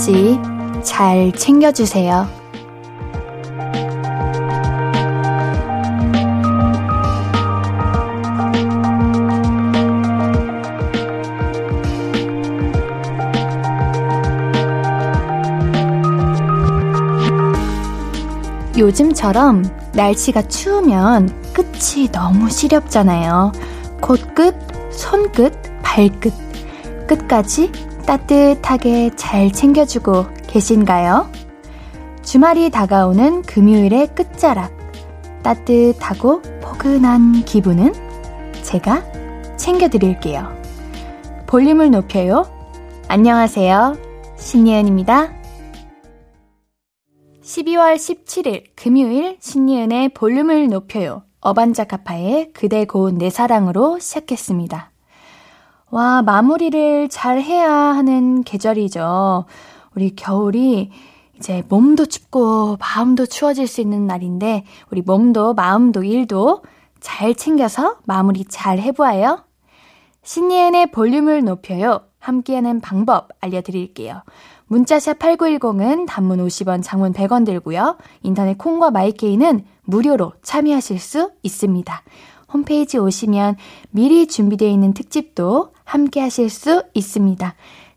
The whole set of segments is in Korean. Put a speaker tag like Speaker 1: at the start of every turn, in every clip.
Speaker 1: 끝까지 잘 챙겨주세요. 요즘처럼 날씨가 추우면 끝이 너무 시렵잖아요. 코끝, 손끝, 발끝. 끝까지 따뜻하게 잘 챙겨주고 계신가요? 주말이 다가오는 금요일의 끝자락. 따뜻하고 포근한 기분은 제가 챙겨드릴게요. 볼륨을 높여요. 안녕하세요. 신예은입니다. 12월 17일 금요일 신예은의 볼륨을 높여요. 어반자카파의 그대 고운 내 사랑으로 시작했습니다. 와, 마무리를 잘 해야 하는 계절이죠. 우리 겨울이 이제 몸도 춥고 마음도 추워질 수 있는 날인데 우리 몸도 마음도 일도 잘 챙겨서 마무리 잘 해보아요. 신예은의 볼륨을 높여요. 함께하는 방법 알려드릴게요. 문자샵 8910은 단문 50원, 장문 100원 들고요. 인터넷 콩과 마이케이는 무료로 참여하실 수 있습니다. 홈페이지 오시면 미리 준비되어 있는 특집도 함께 하실 수 있습니다.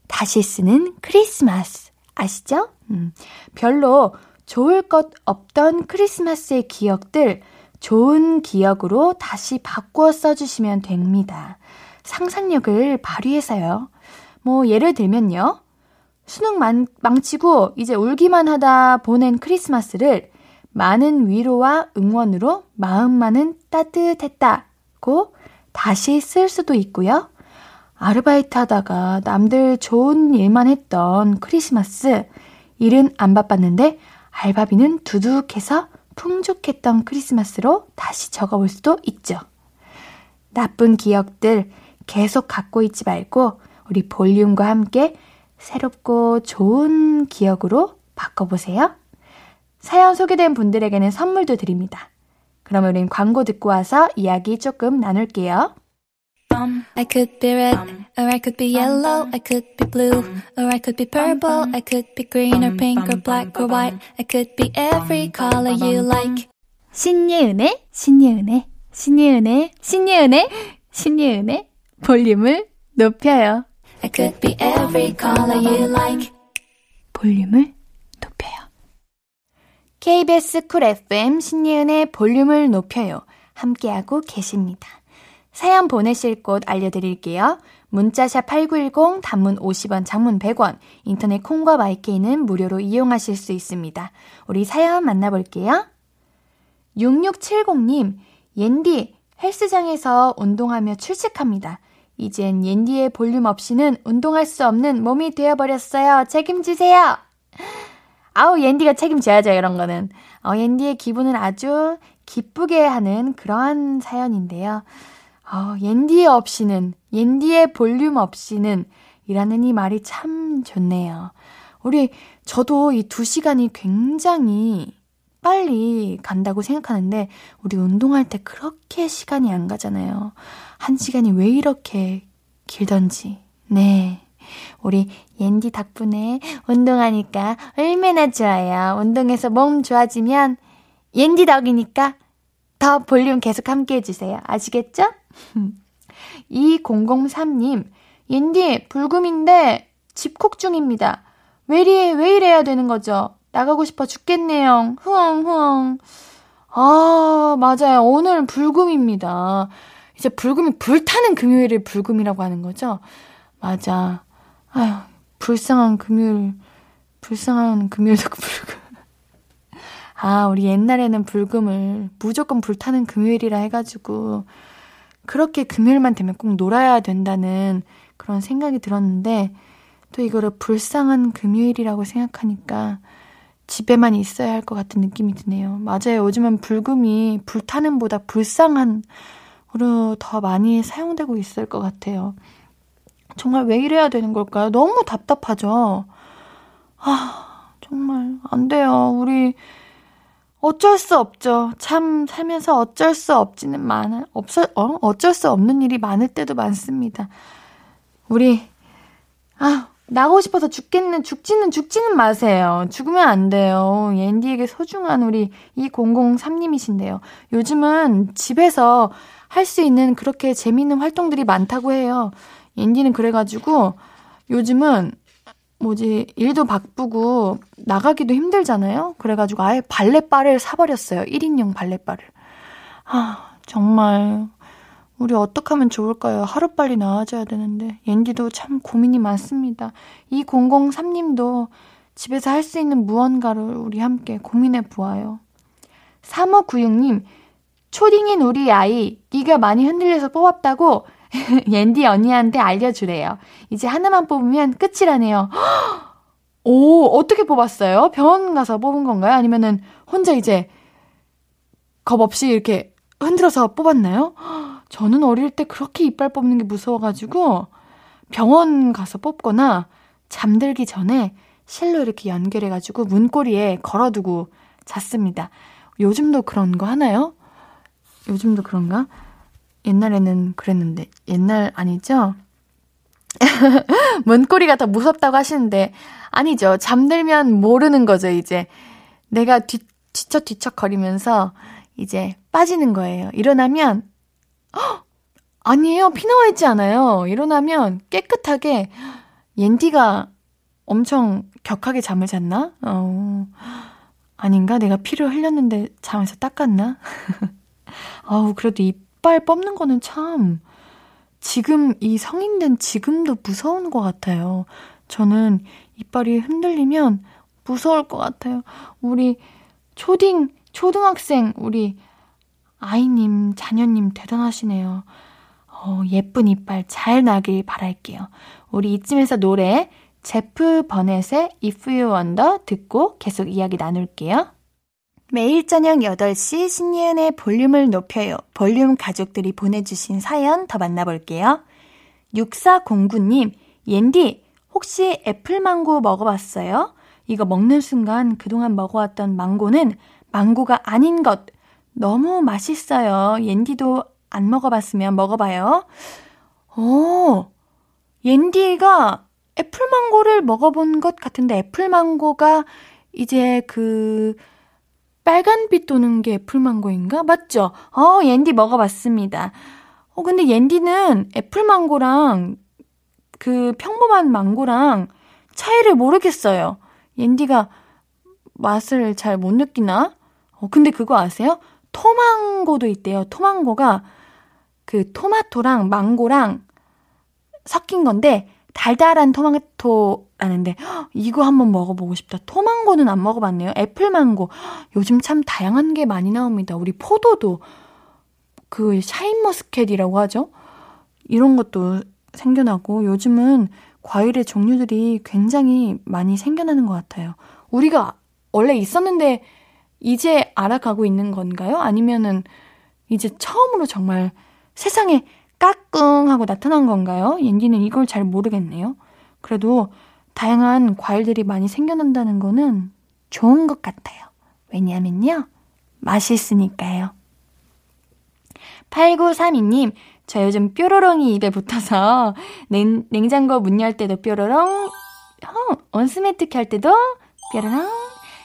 Speaker 1: 다시 쓰는 크리스마스. 아시죠? 음, 별로 좋을 것 없던 크리스마스의 기억들 좋은 기억으로 다시 바꾸어 써주시면 됩니다. 상상력을 발휘해서요. 뭐, 예를 들면요. 수능 망, 망치고 이제 울기만 하다 보낸 크리스마스를 많은 위로와 응원으로 마음만은 따뜻했다고 다시 쓸 수도 있고요. 아르바이트 하다가 남들 좋은 일만 했던 크리스마스, 일은 안 바빴는데 알바비는 두둑해서 풍족했던 크리스마스로 다시 적어볼 수도 있죠. 나쁜 기억들 계속 갖고 있지 말고 우리 볼륨과 함께 새롭고 좋은 기억으로 바꿔보세요. 사연 소개된 분들에게는 선물도 드립니다. 그럼 우린 광고 듣고 와서 이야기 조금 나눌게요. I could be red, or I could be yellow, I could be blue, or I could be purple, I could be green or pink or black or white, I could be every color you like. 신예은의, 신예은의, 신예은의, 신예은의, 신예은의 볼륨을 높여요. I could be every color you like. 볼륨을 높여요. KBS 쿨 FM 신예은의 볼륨을 높여요. 함께하고 계십니다. 사연 보내실 곳 알려드릴게요. 문자샵 8910 단문 50원 장문 100원 인터넷 콩과 마이케이는 무료로 이용하실 수 있습니다. 우리 사연 만나볼게요. 6670님 옌디 헬스장에서 운동하며 출첵합니다. 이젠 옌디의 볼륨 없이는 운동할 수 없는 몸이 되어버렸어요. 책임지세요. 아우, 옌디가 책임져야죠, 이런 거는. 어, 옌디의 기분을 아주 기쁘게 하는 그러한 사연인데요. 어, 옌디 없이는, 옌디의 볼륨 없이는, 이라는 이 말이 참 좋네요. 우리, 저도 이 두 시간이 굉장히 빨리 간다고 생각하는데, 우리 운동할 때 그렇게 시간이 안 가잖아요. 한 시간이 왜 이렇게 길던지. 네. 우리 옌디 덕분에 운동하니까 얼마나 좋아요. 운동해서 몸 좋아지면 옌디 덕이니까 더 볼륨 계속 함께 해주세요. 아시겠죠? 2003님, 옌디 불금인데 집콕 중입니다. 왜 이래, 왜 이래야 되는 거죠? 나가고 싶어 죽겠네요. 후엉, 후엉. 아, 맞아요. 오늘 불금입니다. 이제 불금이 불타는 금요일을 불금이라고 하는 거죠? 맞아. 아휴, 불쌍한 금요일, 불쌍한 금요일도 불금. 아, 우리 옛날에는 불금을 무조건 불타는 금요일이라 해가지고, 그렇게 금요일만 되면 꼭 놀아야 된다는 그런 생각이 들었는데, 또 이거를 불쌍한 금요일이라고 생각하니까, 집에만 있어야 할 것 같은 느낌이 드네요. 맞아요. 요즘은 불금이 불타는보다 불쌍한, 으로 더 많이 사용되고 있을 것 같아요. 정말 왜 이래야 되는 걸까요? 너무 답답하죠? 아, 정말 안 돼요. 우리 어쩔 수 없죠. 참 살면서 어쩔 수 없지는 많아 없어 어? 어쩔 수 없는 일이 많을 때도 많습니다. 우리 아, 나가고 싶어서 죽겠는, 죽지는, 죽지는 마세요. 죽으면 안 돼요. 옌디에게 소중한 우리 2003님이신데요. 요즘은 집에서 할 수 있는 그렇게 재밌는 활동들이 많다고 해요. 옌디는 그래가지고 요즘은 뭐지, 일도 바쁘고 나가기도 힘들잖아요? 그래가지고 아예 발레바를 사버렸어요. 1인용 발레바를. 아, 정말 우리 어떻게 하면 좋을까요? 하루빨리 나아져야 되는데. 옌디도 참 고민이 많습니다. 이 003님도 집에서 할 수 있는 무언가를 우리 함께 고민해 보아요. 3596님, 초딩인 우리 아이, 네가 많이 흔들려서 뽑았다고 옌디 언니한테 알려주래요. 이제 하나만 뽑으면 끝이라네요. 오, 어떻게 뽑았어요? 병원 가서 뽑은 건가요? 아니면은 혼자 이제 겁 없이 이렇게 흔들어서 뽑았나요? 저는 어릴 때 그렇게 이빨 뽑는 게 무서워가지고 병원 가서 뽑거나 잠들기 전에 실로 이렇게 연결해가지고 문고리에 걸어두고 잤습니다. 요즘도 그런 거 하나요? 요즘도 그런가? 옛날에는 그랬는데, 옛날 아니죠? 문고리가 더 무섭다고 하시는데, 아니죠. 잠들면 모르는 거죠, 이제. 내가 뒤, 뒤척뒤척 거리면서 이제 빠지는 거예요. 일어나면 헉! 아니에요. 피 나와 있지 않아요. 일어나면 깨끗하게 옌디가 엄청 격하게 잠을 잤나? 어. 아닌가? 내가 피를 흘렸는데 잠에서 닦았나? 아우, 그래도 이빨 뽑는 거는 참 지금 이 성인 된 지금도 무서운 것 같아요. 저는 이빨이 흔들리면 무서울 것 같아요. 우리 초딩, 초등학생, 우리 아이님, 자녀님 대단하시네요. 어, 예쁜 이빨 잘 나길 바랄게요. 우리 이쯤에서 노래 제프 버넷의 If You Wonder 듣고 계속 이야기 나눌게요. 매일 저녁 8시 신예은의 볼륨을 높여요. 볼륨 가족들이 보내주신 사연 더 만나볼게요. 6409님, 옌디, 혹시 애플망고 먹어봤어요? 이거 먹는 순간 그동안 먹어왔던 망고는 망고가 아닌 것 너무 맛있어요. 옌디도 안 먹어봤으면 먹어봐요. 오, 옌디가 애플망고를 먹어본 것 같은데 애플망고가 이제 그 빨간빛 도는 게 애플망고인가? 맞죠? 어, 옌디 먹어봤습니다. 어, 근데 옌디는 애플망고랑 그 평범한 망고랑 차이를 모르겠어요. 옌디가 맛을 잘 못 느끼나? 어, 근데 그거 아세요? 토망고도 있대요. 토망고가 그 토마토랑 망고랑 섞인 건데 달달한 토마토라는데 이거 한번 먹어보고 싶다. 토망고는 안 먹어봤네요. 애플망고 요즘 참 다양한 게 많이 나옵니다. 우리 포도도 그 샤인머스켓이라고 하죠. 이런 것도 생겨나고 요즘은 과일의 종류들이 굉장히 많이 생겨나는 것 같아요. 우리가 원래 있었는데 이제 알아가고 있는 건가요? 아니면은 이제 처음으로 정말 세상에 까꿍 하고 나타난 건가요? 옌디는 이걸 잘 모르겠네요. 그래도 다양한 과일들이 많이 생겨난다는 거는 좋은 것 같아요. 왜냐면요. 맛있으니까요. 8932님, 저 요즘 뾰로롱이 입에 붙어서 냉, 냉장고 문 열 때도 뾰로롱, 어, 온수매트 켤 때도 뾰로롱,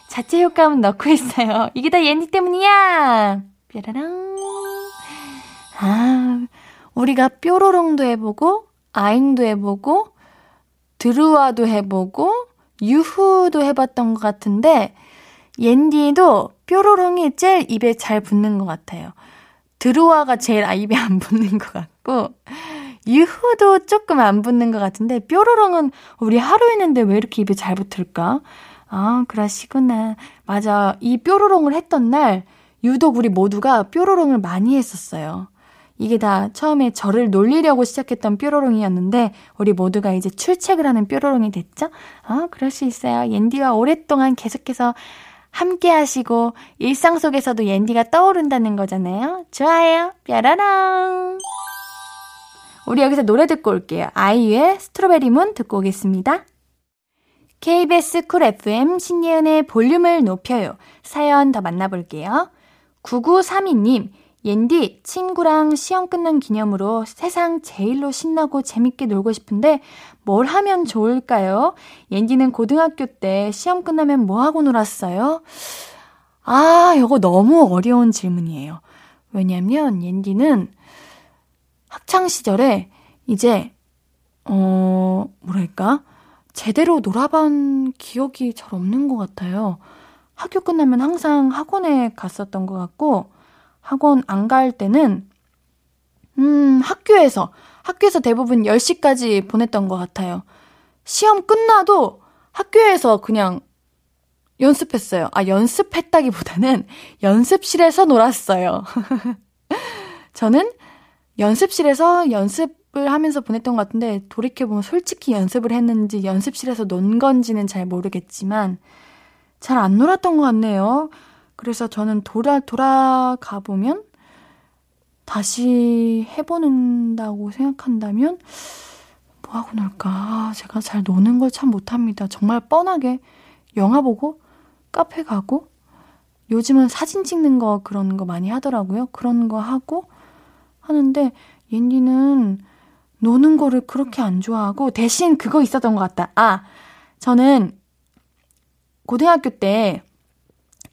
Speaker 1: 자체 효과음 넣고 있어요. 이게 다 옌디 때문이야! 뾰로롱. 아, 우리가 뾰로롱도 해보고, 아잉도 해보고, 드루아도 해보고, 유후도 해봤던 것 같은데, 옌디도 뾰로롱이 제일 입에 잘 붙는 것 같아요. 드루아가 제일 아, 입에 안 붙는 것 같고, 유후도 조금 안 붙는 것 같은데, 뾰로롱은 우리 하루 있는데 왜 이렇게 입에 잘 붙을까? 아, 그러시구나. 맞아. 이 뾰로롱을 했던 날, 유독 우리 모두가 뾰로롱을 많이 했었어요. 이게 다 처음에 저를 놀리려고 시작했던 뾰로롱이었는데 우리 모두가 이제 출첵을 하는 뾰로롱이 됐죠? 아, 그럴 수 있어요. 옌디와 오랫동안 계속해서 함께 하시고 일상 속에서도 옌디가 떠오른다는 거잖아요. 좋아요. 뾰로롱. 우리 여기서 노래 듣고 올게요. 아이유의 Strawberry Moon 듣고 오겠습니다. KBS 쿨 FM 신예은의 볼륨을 높여요. 사연 더 만나볼게요. 9932님, 옌디, 친구랑 시험 끝난 기념으로 세상 제일로 신나고 재밌게 놀고 싶은데 뭘 하면 좋을까요? 옌디는 고등학교 때 시험 끝나면 뭐 하고 놀았어요? 아, 이거 너무 어려운 질문이에요. 왜냐면 옌디는 학창 시절에 이제 어, 뭐랄까? 제대로 놀아본 기억이 잘 없는 것 같아요. 학교 끝나면 항상 학원에 갔었던 것 같고, 학원 안 갈 때는, 음, 학교에서, 학교에서 대부분 10시까지 보냈던 것 같아요. 시험 끝나도 학교에서 그냥 연습했어요. 아, 연습했다기보다는 연습실에서 놀았어요. 저는 연습실에서 연습을 하면서 보냈던 것 같은데, 돌이켜보면 솔직히 연습을 했는지 연습실에서 논 건지는 잘 모르겠지만, 잘 안 놀았던 것 같네요. 그래서 저는 돌아, 돌아가 보면 다시 해보는다고 생각한다면 뭐 하고 놀까? 제가 잘 노는 걸 참 못합니다. 정말 뻔하게 영화 보고 카페 가고 요즘은 사진 찍는 거 그런 거 많이 하더라고요. 그런 거 하고 하는데 옌디는 노는 거를 그렇게 안 좋아하고 대신 그거 있었던 것 같다. 아, 저는 고등학교 때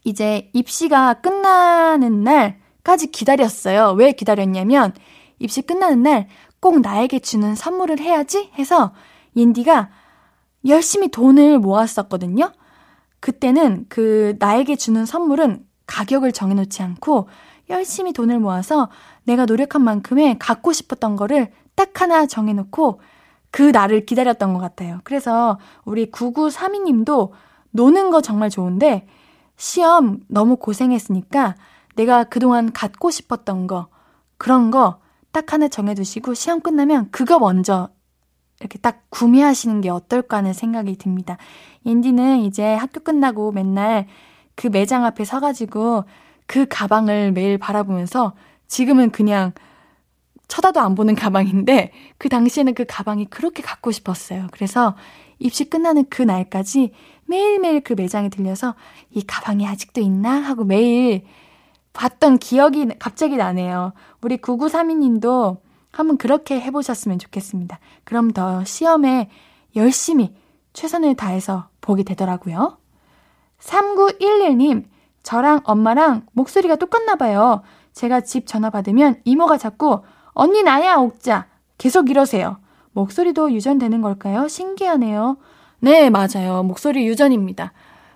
Speaker 1: 이제 입시가 끝나는 날까지 기다렸어요. 왜 기다렸냐면 입시 끝나는 날 꼭 나에게 주는 선물을 해야지 해서 옌디가 열심히 돈을 모았었거든요. 그때는 그 나에게 주는 선물은 가격을 정해놓지 않고 열심히 돈을 모아서 내가 노력한 만큼의 갖고 싶었던 거를 딱 하나 정해놓고 그 날을 기다렸던 것 같아요. 그래서 우리 9932님도 노는 거 정말 좋은데 시험 너무 고생했으니까 내가 그동안 갖고 싶었던 거, 그런 거 딱 하나 정해두시고 시험 끝나면 그거 먼저 이렇게 딱 구매하시는 게 어떨까 하는 생각이 듭니다. 인디는 이제 학교 끝나고 맨날 그 매장 앞에 서가지고 그 가방을 매일 바라보면서 지금은 그냥 쳐다도 안 보는 가방인데 그 당시에는 그 가방이 그렇게 갖고 싶었어요. 그래서 입시 끝나는 그 날까지 매일매일 그 매장에 들려서 이 가방이 아직도 있나? 하고 매일 봤던 기억이 갑자기 나네요. 우리 9932님도 한번 그렇게 해보셨으면 좋겠습니다. 그럼 더 시험에 열심히 최선을 다해서 보게 되더라고요. 3911님, 저랑 엄마랑 목소리가 똑같나 봐요. 제가 집 전화 받으면 이모가 자꾸 언니 나야 옥자 계속 이러세요. 목소리도 유전되는 걸까요? 신기하네요. 네, 맞아요. 목소리 유전입니다.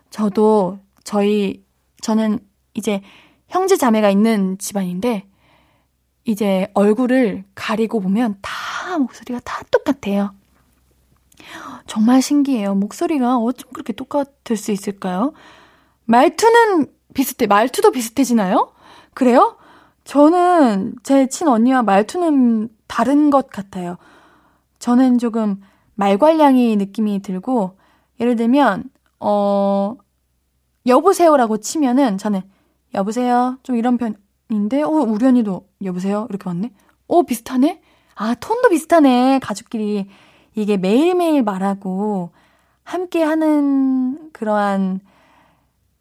Speaker 1: 저도 저희 저는 이제 형제 자매가 있는 집안인데 이제 얼굴을 가리고 보면 다 목소리가 다 똑같아요. 정말 신기해요. 목소리가 어쩜 그렇게 똑같을 수 있을까요? 말투는 비슷해. 말투도 비슷해지나요? 그래요? 저는 제 친언니와 말투는 다른 것 같아요. 저는 조금 말괄량이 느낌이 들고, 예를 들면, 어, 여보세요라고 치면은 저는 여보세요. 좀 이런 편인데, 어, 언니도 여보세요? 이렇게 왔네? 어, 비슷하네? 아, 톤도 비슷하네. 가족끼리. 이게 매일매일 말하고 함께 하는 그러한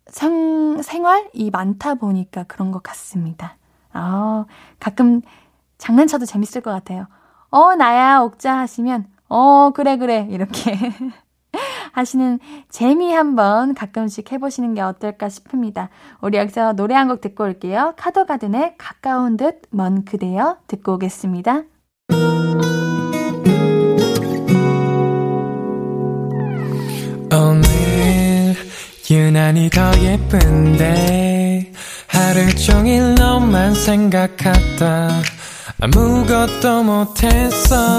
Speaker 1: 상, 생활이 많다 보니까 그런 것 같습니다. 아, 가끔 장난쳐도 재밌을 것 같아요. 어, 나야, 옥자 하시면, 어, 그래, 그래. 이렇게 하시는 재미 한번 가끔씩 해보시는 게 어떨까 싶습니다. 우리 여기서 노래 한 곡 듣고 올게요. 카더가든의 가까운 듯 먼 그대여 듣고 오겠습니다. 오늘 유난히 더 예쁜데 하루 종일 너만 생각하다 아무것도 못했어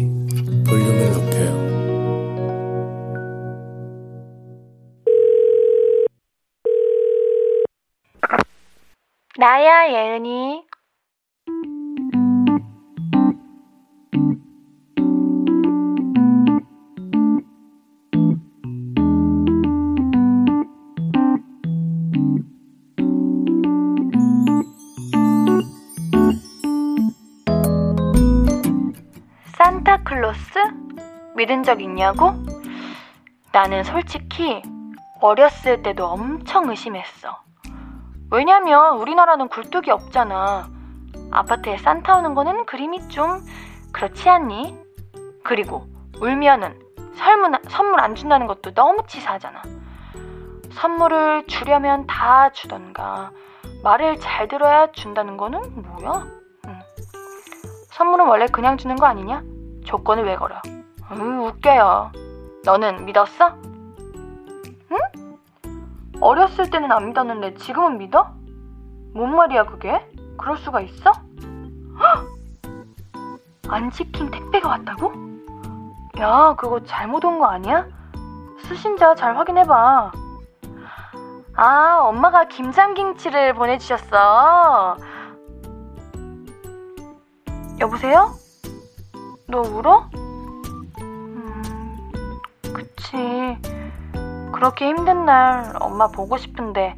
Speaker 1: 나야, 예은이. 산타클로스? 믿은 적 있냐고? 나는 솔직히 어렸을 때도 엄청 의심했어. 왜냐면 우리나라는 굴뚝이 없잖아. 아파트에 산타 오는 거는 그림이 좀 그렇지 않니? 그리고 울면은 설문, 선물 안 준다는 것도 너무 치사하잖아. 선물을 주려면 다 주던가 말을 잘 들어야 준다는 거는 뭐야? 응. 선물은 원래 그냥 주는 거 아니냐? 조건을 왜 걸어? 으, 웃겨요. 너는 믿었어? 응? 어렸을 때는 안 믿었는데 지금은 믿어? 뭔 말이야 그게? 그럴 수가 있어? 헉! 안 지킨 택배가 왔다고? 야 그거 잘못 온 거 아니야? 수신자 잘 확인해봐. 아 엄마가 김장김치를 보내주셨어. 여보세요? 너 울어? 그치. 그렇게 힘든 날 엄마 보고 싶은데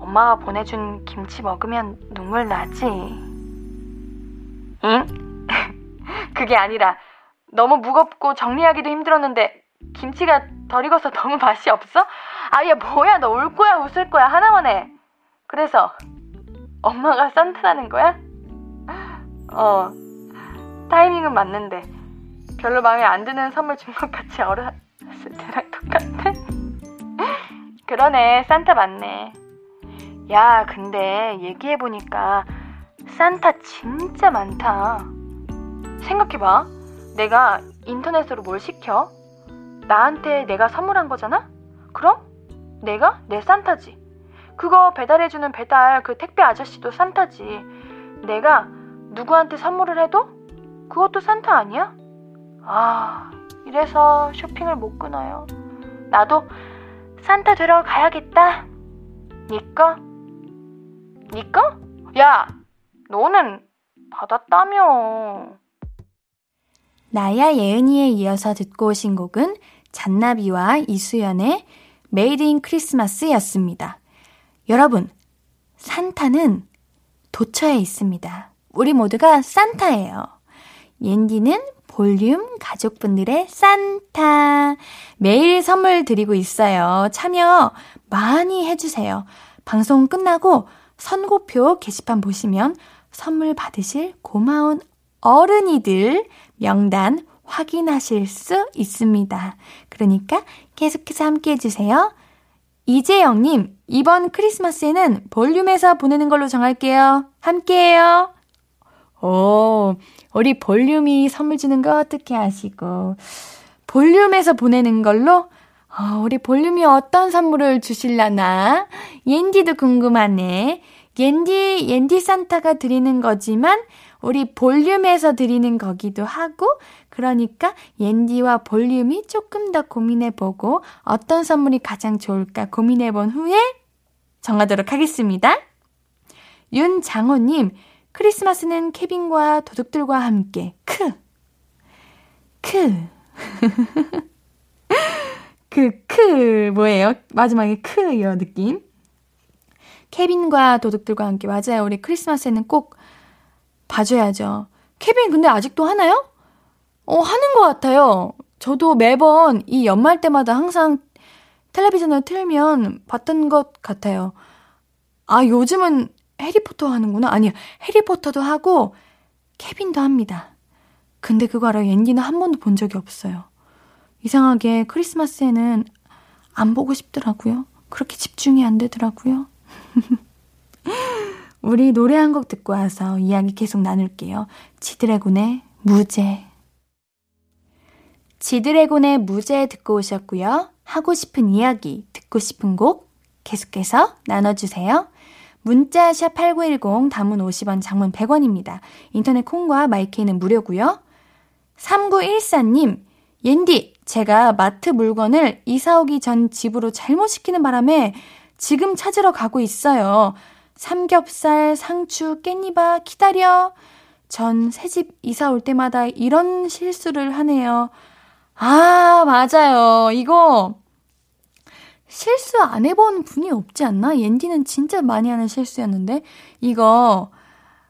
Speaker 1: 엄마가 보내준 김치 먹으면 눈물 나지. 응? 그게 아니라 너무 무겁고 정리하기도 힘들었는데 김치가 덜 익어서 너무 맛이 없어? 아얘 뭐야 너 울 거야 웃을 거야 하나만 해. 그래서 엄마가 산타라는 거야? 어 타이밍은 맞는데 별로 마음에 안 드는 선물 준 것 같이 어렸을 때랑 똑같아? 그러네, 산타 맞네. 야, 근데 얘기해보니까 산타 진짜 많다. 생각해봐. 내가 인터넷으로 뭘 시켜? 나한테 내가 선물한 거잖아? 그럼 내가 내 산타지. 그거 배달해주는 배달 그 택배 아저씨도 산타지. 내가 누구한테 선물을 해도 그것도 산타 아니야? 아, 이래서 쇼핑을 못 끊어요. 나도 산타 되러 가야겠다. 니꺼? 니꺼? 야, 너는 받았다며. 나야 예은이에 이어서 듣고 오신 곡은 잔나비와 이수현의 Made In Christmas였습니다. 여러분, 산타는 도처에 있습니다. 우리 모두가 산타예요. 옌디는 볼륨 가족분들의 산타. 매일 선물 드리고 있어요. 참여 많이 해주세요. 방송 끝나고 선곡표 게시판 보시면 선물 받으실 고마운 어른이들 명단 확인하실 수 있습니다. 그러니까 계속해서 함께 해주세요. 이재영님, 이번 크리스마스에는 볼륨에서 보내는 걸로 정할게요. 함께해요. 오, 우리 볼륨이 선물 주는 거 어떻게 하시고, 볼륨에서 보내는 걸로, 어, 우리 볼륨이 어떤 선물을 주실라나? 옌디도 궁금하네. 옌디, 옌디 산타가 드리는 거지만, 우리 볼륨에서 드리는 거기도 하고, 그러니까 옌디와 볼륨이 조금 더 고민해 보고, 어떤 선물이 가장 좋을까 고민해 본 후에 정하도록 하겠습니다. 윤장호님, 크리스마스는 케빈과 도둑들과 함께 크. 크. 그, 크, 뭐예요? 마지막에 크요, 느낌. 케빈과 도둑들과 함께, 맞아요. 우리 크리스마스에는 꼭 봐줘야죠. 케빈 근데 아직도 하나요? 어, 하는 것 같아요. 저도 매번 이 연말 때마다 항상 텔레비전을 틀면 봤던 것 같아요. 아, 요즘은 해리포터 하는구나. 아니요. 해리포터도 하고 케빈도 합니다. 근데 그거 알아요? 앤디는 한 번도 본 적이 없어요. 이상하게 크리스마스에는 안 보고 싶더라고요. 그렇게 집중이 안 되더라고요. 우리 노래 한 곡 듣고 와서 이야기 계속 나눌게요. 지드래곤의 무죄. 지드래곤의 무죄 듣고 오셨고요. 하고 싶은 이야기, 듣고 싶은 곡 계속해서 나눠주세요. 문자 샵 8910 단문 50원 장문 100원입니다. 인터넷 콩과 마이케이는 무료고요. 3914님, 옌디, 제가 마트 물건을 이사 오기 전 집으로 잘못 시키는 바람에 지금 찾으러 가고 있어요. 삼겹살, 상추, 깻잎아, 기다려. 전 새집 이사 올 때마다 이런 실수를 하네요. 아, 맞아요. 이거 실수 안 해본 분이 없지 않나? 옌디는 진짜 많이 하는 실수였는데, 이거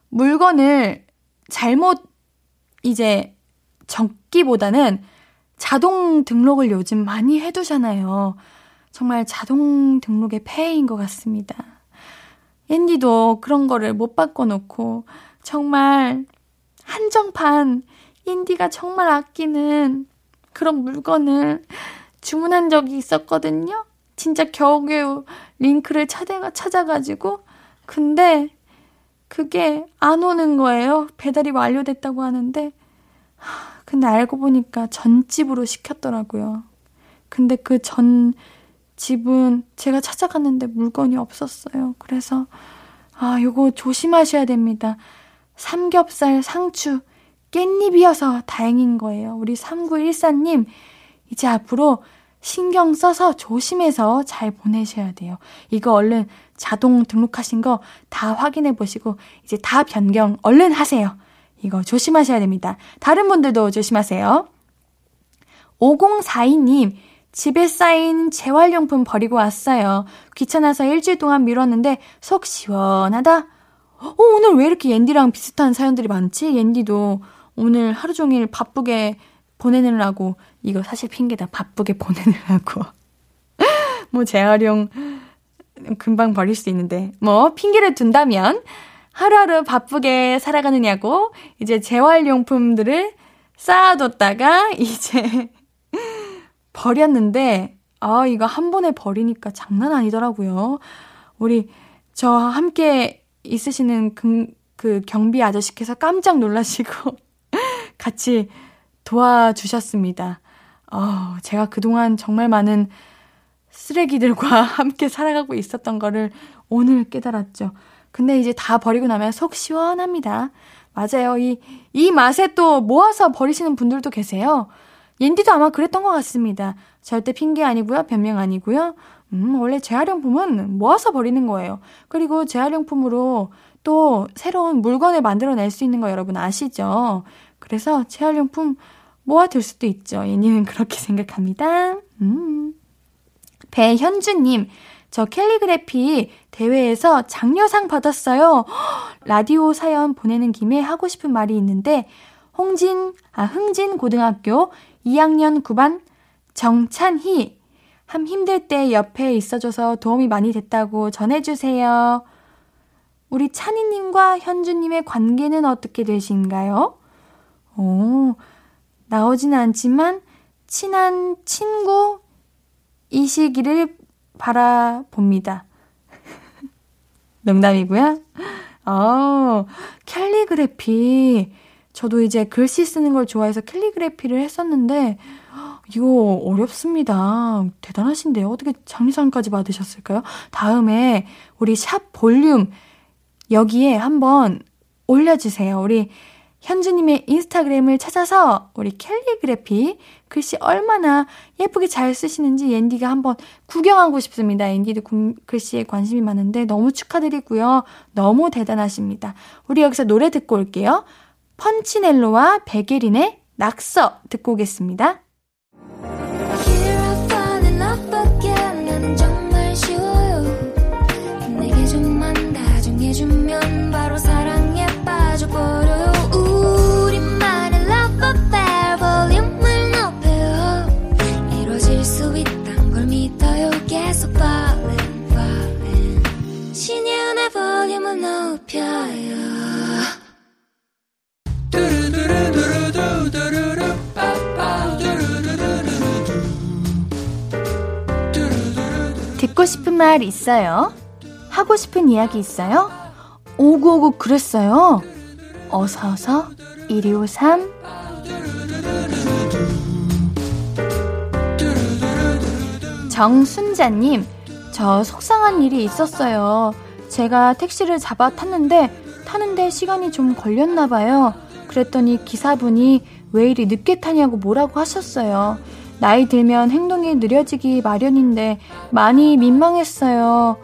Speaker 1: 물건을 잘못 이제 적기보다는 자동 등록을 요즘 많이 해두잖아요. 정말 자동 등록의 폐해인 것 같습니다. 옌디도 그런 거를 못 바꿔놓고, 정말 한정판, 옌디가 정말 아끼는 그런 물건을 주문한 적이 있었거든요. 진짜 겨우겨우 링크를 찾아, 찾아가지고. 근데 그게 안 오는 거예요. 배달이 완료됐다고 하는데. 근데 알고 보니까 전집으로 시켰더라고요. 근데 그 전 집은 제가 찾아갔는데 물건이 없었어요. 그래서, 아, 요거 조심하셔야 됩니다. 삼겹살, 상추, 깻잎이어서 다행인 거예요. 우리 3914님, 이제 앞으로 신경 써서 조심해서 잘 보내셔야 돼요. 이거 얼른 자동 등록하신 거 다 확인해 보시고 이제 다 변경 얼른 하세요. 이거 조심하셔야 됩니다. 다른 분들도 조심하세요. 5042님, 집에 쌓인 재활용품 버리고 왔어요. 귀찮아서 일주일 동안 미뤘는데 속 시원하다. 어, 오늘 왜 이렇게 옌디랑 비슷한 사연들이 많지? 옌디도 오늘 하루 종일 바쁘게 보내느라고 이거 사실 핑계다. 바쁘게 보내느라고. 뭐 재활용 금방 버릴 수 있는데 뭐 핑계를 둔다면 하루하루 바쁘게 살아가느냐고 이제 재활용품들을 쌓아뒀다가 이제 버렸는데 아 이거 한 번에 버리니까 장난 아니더라고요. 우리 저 함께 있으시는 그, 그 경비 아저씨께서 깜짝 놀라시고 같이 도와주셨습니다. 어, 제가 그동안 정말 많은 쓰레기들과 함께 살아가고 있었던 거를 오늘 깨달았죠. 근데 이제 다 버리고 나면 속 시원합니다. 맞아요. 이, 이 맛에 또 모아서 버리시는 분들도 계세요. 옌디도 아마 그랬던 것 같습니다. 절대 핑계 아니고요. 변명 아니고요. 음, 원래 재활용품은 모아서 버리는 거예요. 그리고 재활용품으로 또 새로운 물건을 만들어낼 수 있는 거 여러분 아시죠? 그래서 재활용품 모아둘 수도 있죠. 예니는 그렇게 생각합니다. 음. 배현주님, 저 캘리그래피 대회에서 장려상 받았어요. 라디오 사연 보내는 김에 하고 싶은 말이 있는데, 홍진, 아, 흥진 고등학교 2학년 9반 정찬희, 함 힘들 때 옆에 있어줘서 도움이 많이 됐다고 전해주세요. 우리 찬이님과 현주님의 관계는 어떻게 되신가요? 오, 나오진 않지만 친한 친구이시기를 바라봅니다. 농담이고요. 어, 캘리그래피. 저도 이제 글씨 쓰는 걸 좋아해서 캘리그래피를 했었는데, 이거 어렵습니다. 대단하신데요. 어떻게 장리상까지 받으셨을까요? 다음에 우리 샵 볼륨 여기에 한번 올려주세요. 우리 현주님의 인스타그램을 찾아서 우리 캘리그래피 글씨 얼마나 예쁘게 잘 쓰시는지 앤디가 한번 구경하고 싶습니다. 앤디도 글씨에 관심이 많은데 너무 축하드리고요. 너무 대단하십니다. 우리 여기서 노래 듣고 올게요. 펀치넬로와 베게린의 낙서 듣고 오겠습니다. 듣고 싶은 말 있어요? 하고 싶은 이야기 있어요? 오구오구 그랬어요? 어서어서 1253 정순자님, 저 속상한 일이 있었어요. 제가 택시를 잡아 탔는데, 타는데 시간이 좀 걸렸나 봐요. 그랬더니 기사분이 왜 이리 늦게 타냐고 뭐라고 하셨어요. 나이 들면 행동이 느려지기 마련인데 많이 민망했어요.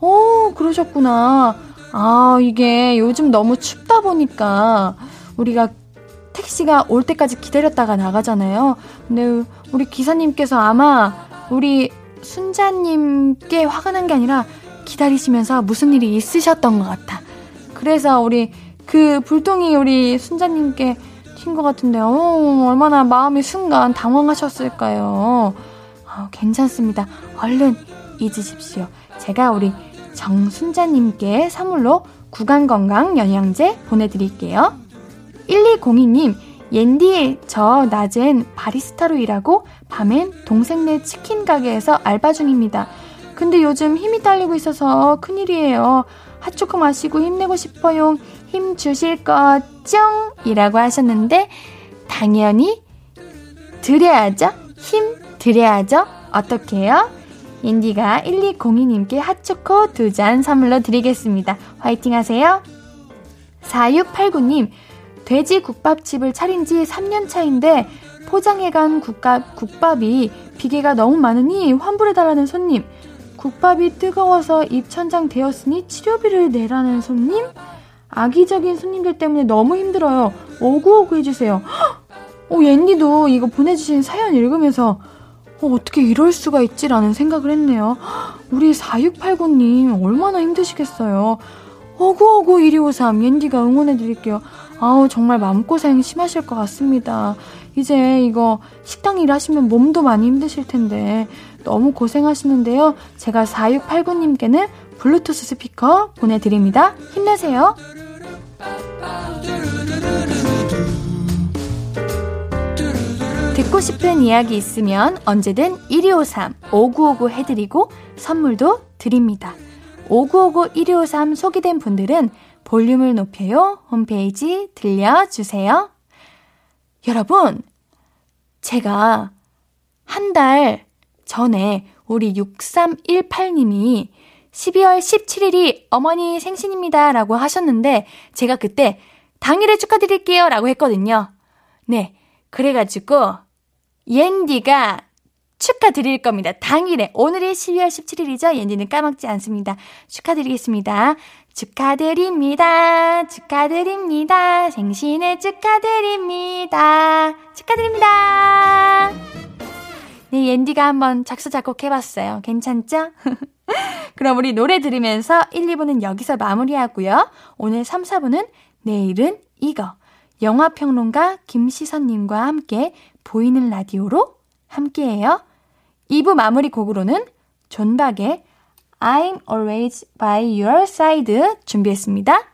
Speaker 1: 오, 그러셨구나. 아, 이게 요즘 너무 춥다 보니까 우리가 택시가 올 때까지 기다렸다가 나가잖아요. 근데 우리 기사님께서 아마 우리 순자님께 화가 난 게 아니라 기다리시면서 무슨 일이 있으셨던 것 같아. 그래서 우리 그 불똥이 우리 순자님께 튄 것 같은데요. 어, 얼마나 마음이 순간 당황하셨을까요? 어, 괜찮습니다. 얼른 잊으십시오. 제가 우리 정순자님께 선물로 구간건강 영양제 보내드릴게요. 1202님, 옌디, 저 낮엔 바리스타로 일하고 밤엔 동생네 치킨 가게에서 알바 중입니다. 근데 요즘 힘이 딸리고 있어서 큰일이에요. 핫초코 마시고 힘내고 싶어요. 힘 주실 거죠? 이라고 하셨는데, 당연히 드려야죠? 힘 드려야죠? 어떻게 해요? 인디가 1202님께 핫초코 두 잔 선물로 드리겠습니다. 화이팅 하세요. 4689님, 돼지 국밥집을 차린 지 3년 차인데 포장해간 국밥, 국밥이 비계가 너무 많으니 환불해달라는 손님. 국밥이 뜨거워서 입천장 되었으니 치료비를 내라는 손님? 악의적인 손님들 때문에 너무 힘들어요. 오구오구 해주세요. 어, 옌디도 이거 보내주신 사연 읽으면서 어, 어떻게 이럴 수가 있지라는 생각을 했네요. 우리 4689님 얼마나 힘드시겠어요. 어구어구 1253 옌디가 응원해드릴게요. 아우 정말 마음고생 심하실 것 같습니다. 이제 이거 식당 일하시면 몸도 많이 힘드실 텐데 너무 고생하시는데요. 제가 4689님께는 블루투스 스피커 보내드립니다. 힘내세요. 듣고 싶은 이야기 있으면 언제든 1253 5959 해드리고 선물도 드립니다. 5959 1253 소개된 분들은 볼륨을 높여요 홈페이지 들려주세요. 여러분, 제가 한 달 전에 우리 6318님이 12월 17일이 어머니 생신입니다 라고 하셨는데 제가 그때 당일에 축하드릴게요 라고 했거든요. 네. 그래가지고 옌디가 축하드릴 겁니다. 당일에. 오늘이 12월 17일이죠? 옌디는 까먹지 않습니다. 축하드리겠습니다. 축하드립니다. 축하드립니다. 생신에 축하드립니다. 축하드립니다. 네, 옌디가 한번 작사, 작곡해봤어요. 괜찮죠? 그럼 우리 노래 들으면서 1, 2부는 여기서 마무리하고요. 오늘 3, 4부는 내일은 이거. 영화평론가 김시선님과 함께 보이는 라디오로 함께해요. 2부 마무리 곡으로는 존박의 I'm always by your side 준비했습니다.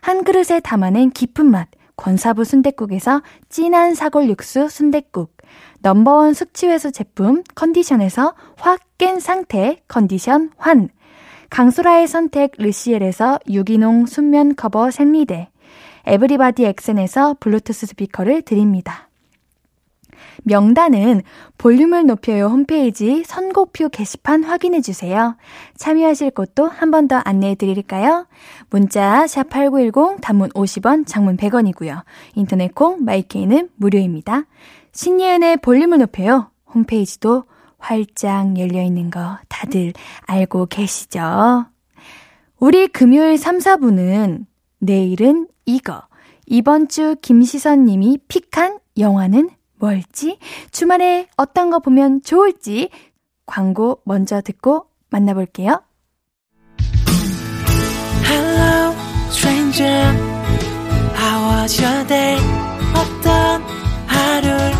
Speaker 1: 한 그릇에 담아낸 깊은 맛 권사부 순댓국에서 진한 사골 육수 순댓국 넘버원 숙취해소 제품 컨디션에서 확 깬 상태 컨디션 환 강소라의 선택 르시엘에서 유기농 순면 커버 생리대 에브리바디 엑센에서 블루투스 스피커를 드립니다. 명단은 볼륨을 높여요 홈페이지 선곡표 게시판 확인해 주세요. 참여하실 곳도 한 번 더 안내해 드릴까요? 문자 샵8910 단문 50원, 장문 100원이고요. 인터넷 콩 마이케이는 무료입니다. 신예은의 볼륨을 높여요 홈페이지도 활짝 열려 있는 거 다들 알고 계시죠? 우리 금요일 3, 4부는 내일은 이거. 이번 주 김시선 님이 픽한 영화는 뭘지? 주말에 어떤 거 보면 좋을지? 광고 먼저 듣고 만나볼게요.
Speaker 2: Hello, stranger. How was your day? 어떤 하루를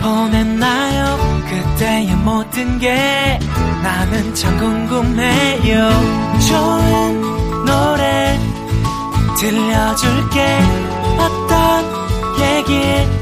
Speaker 2: 보냈나요? 그때의 모든 게 나는 참 궁금해요. 좋은 노래 들려줄게. 어떤 얘기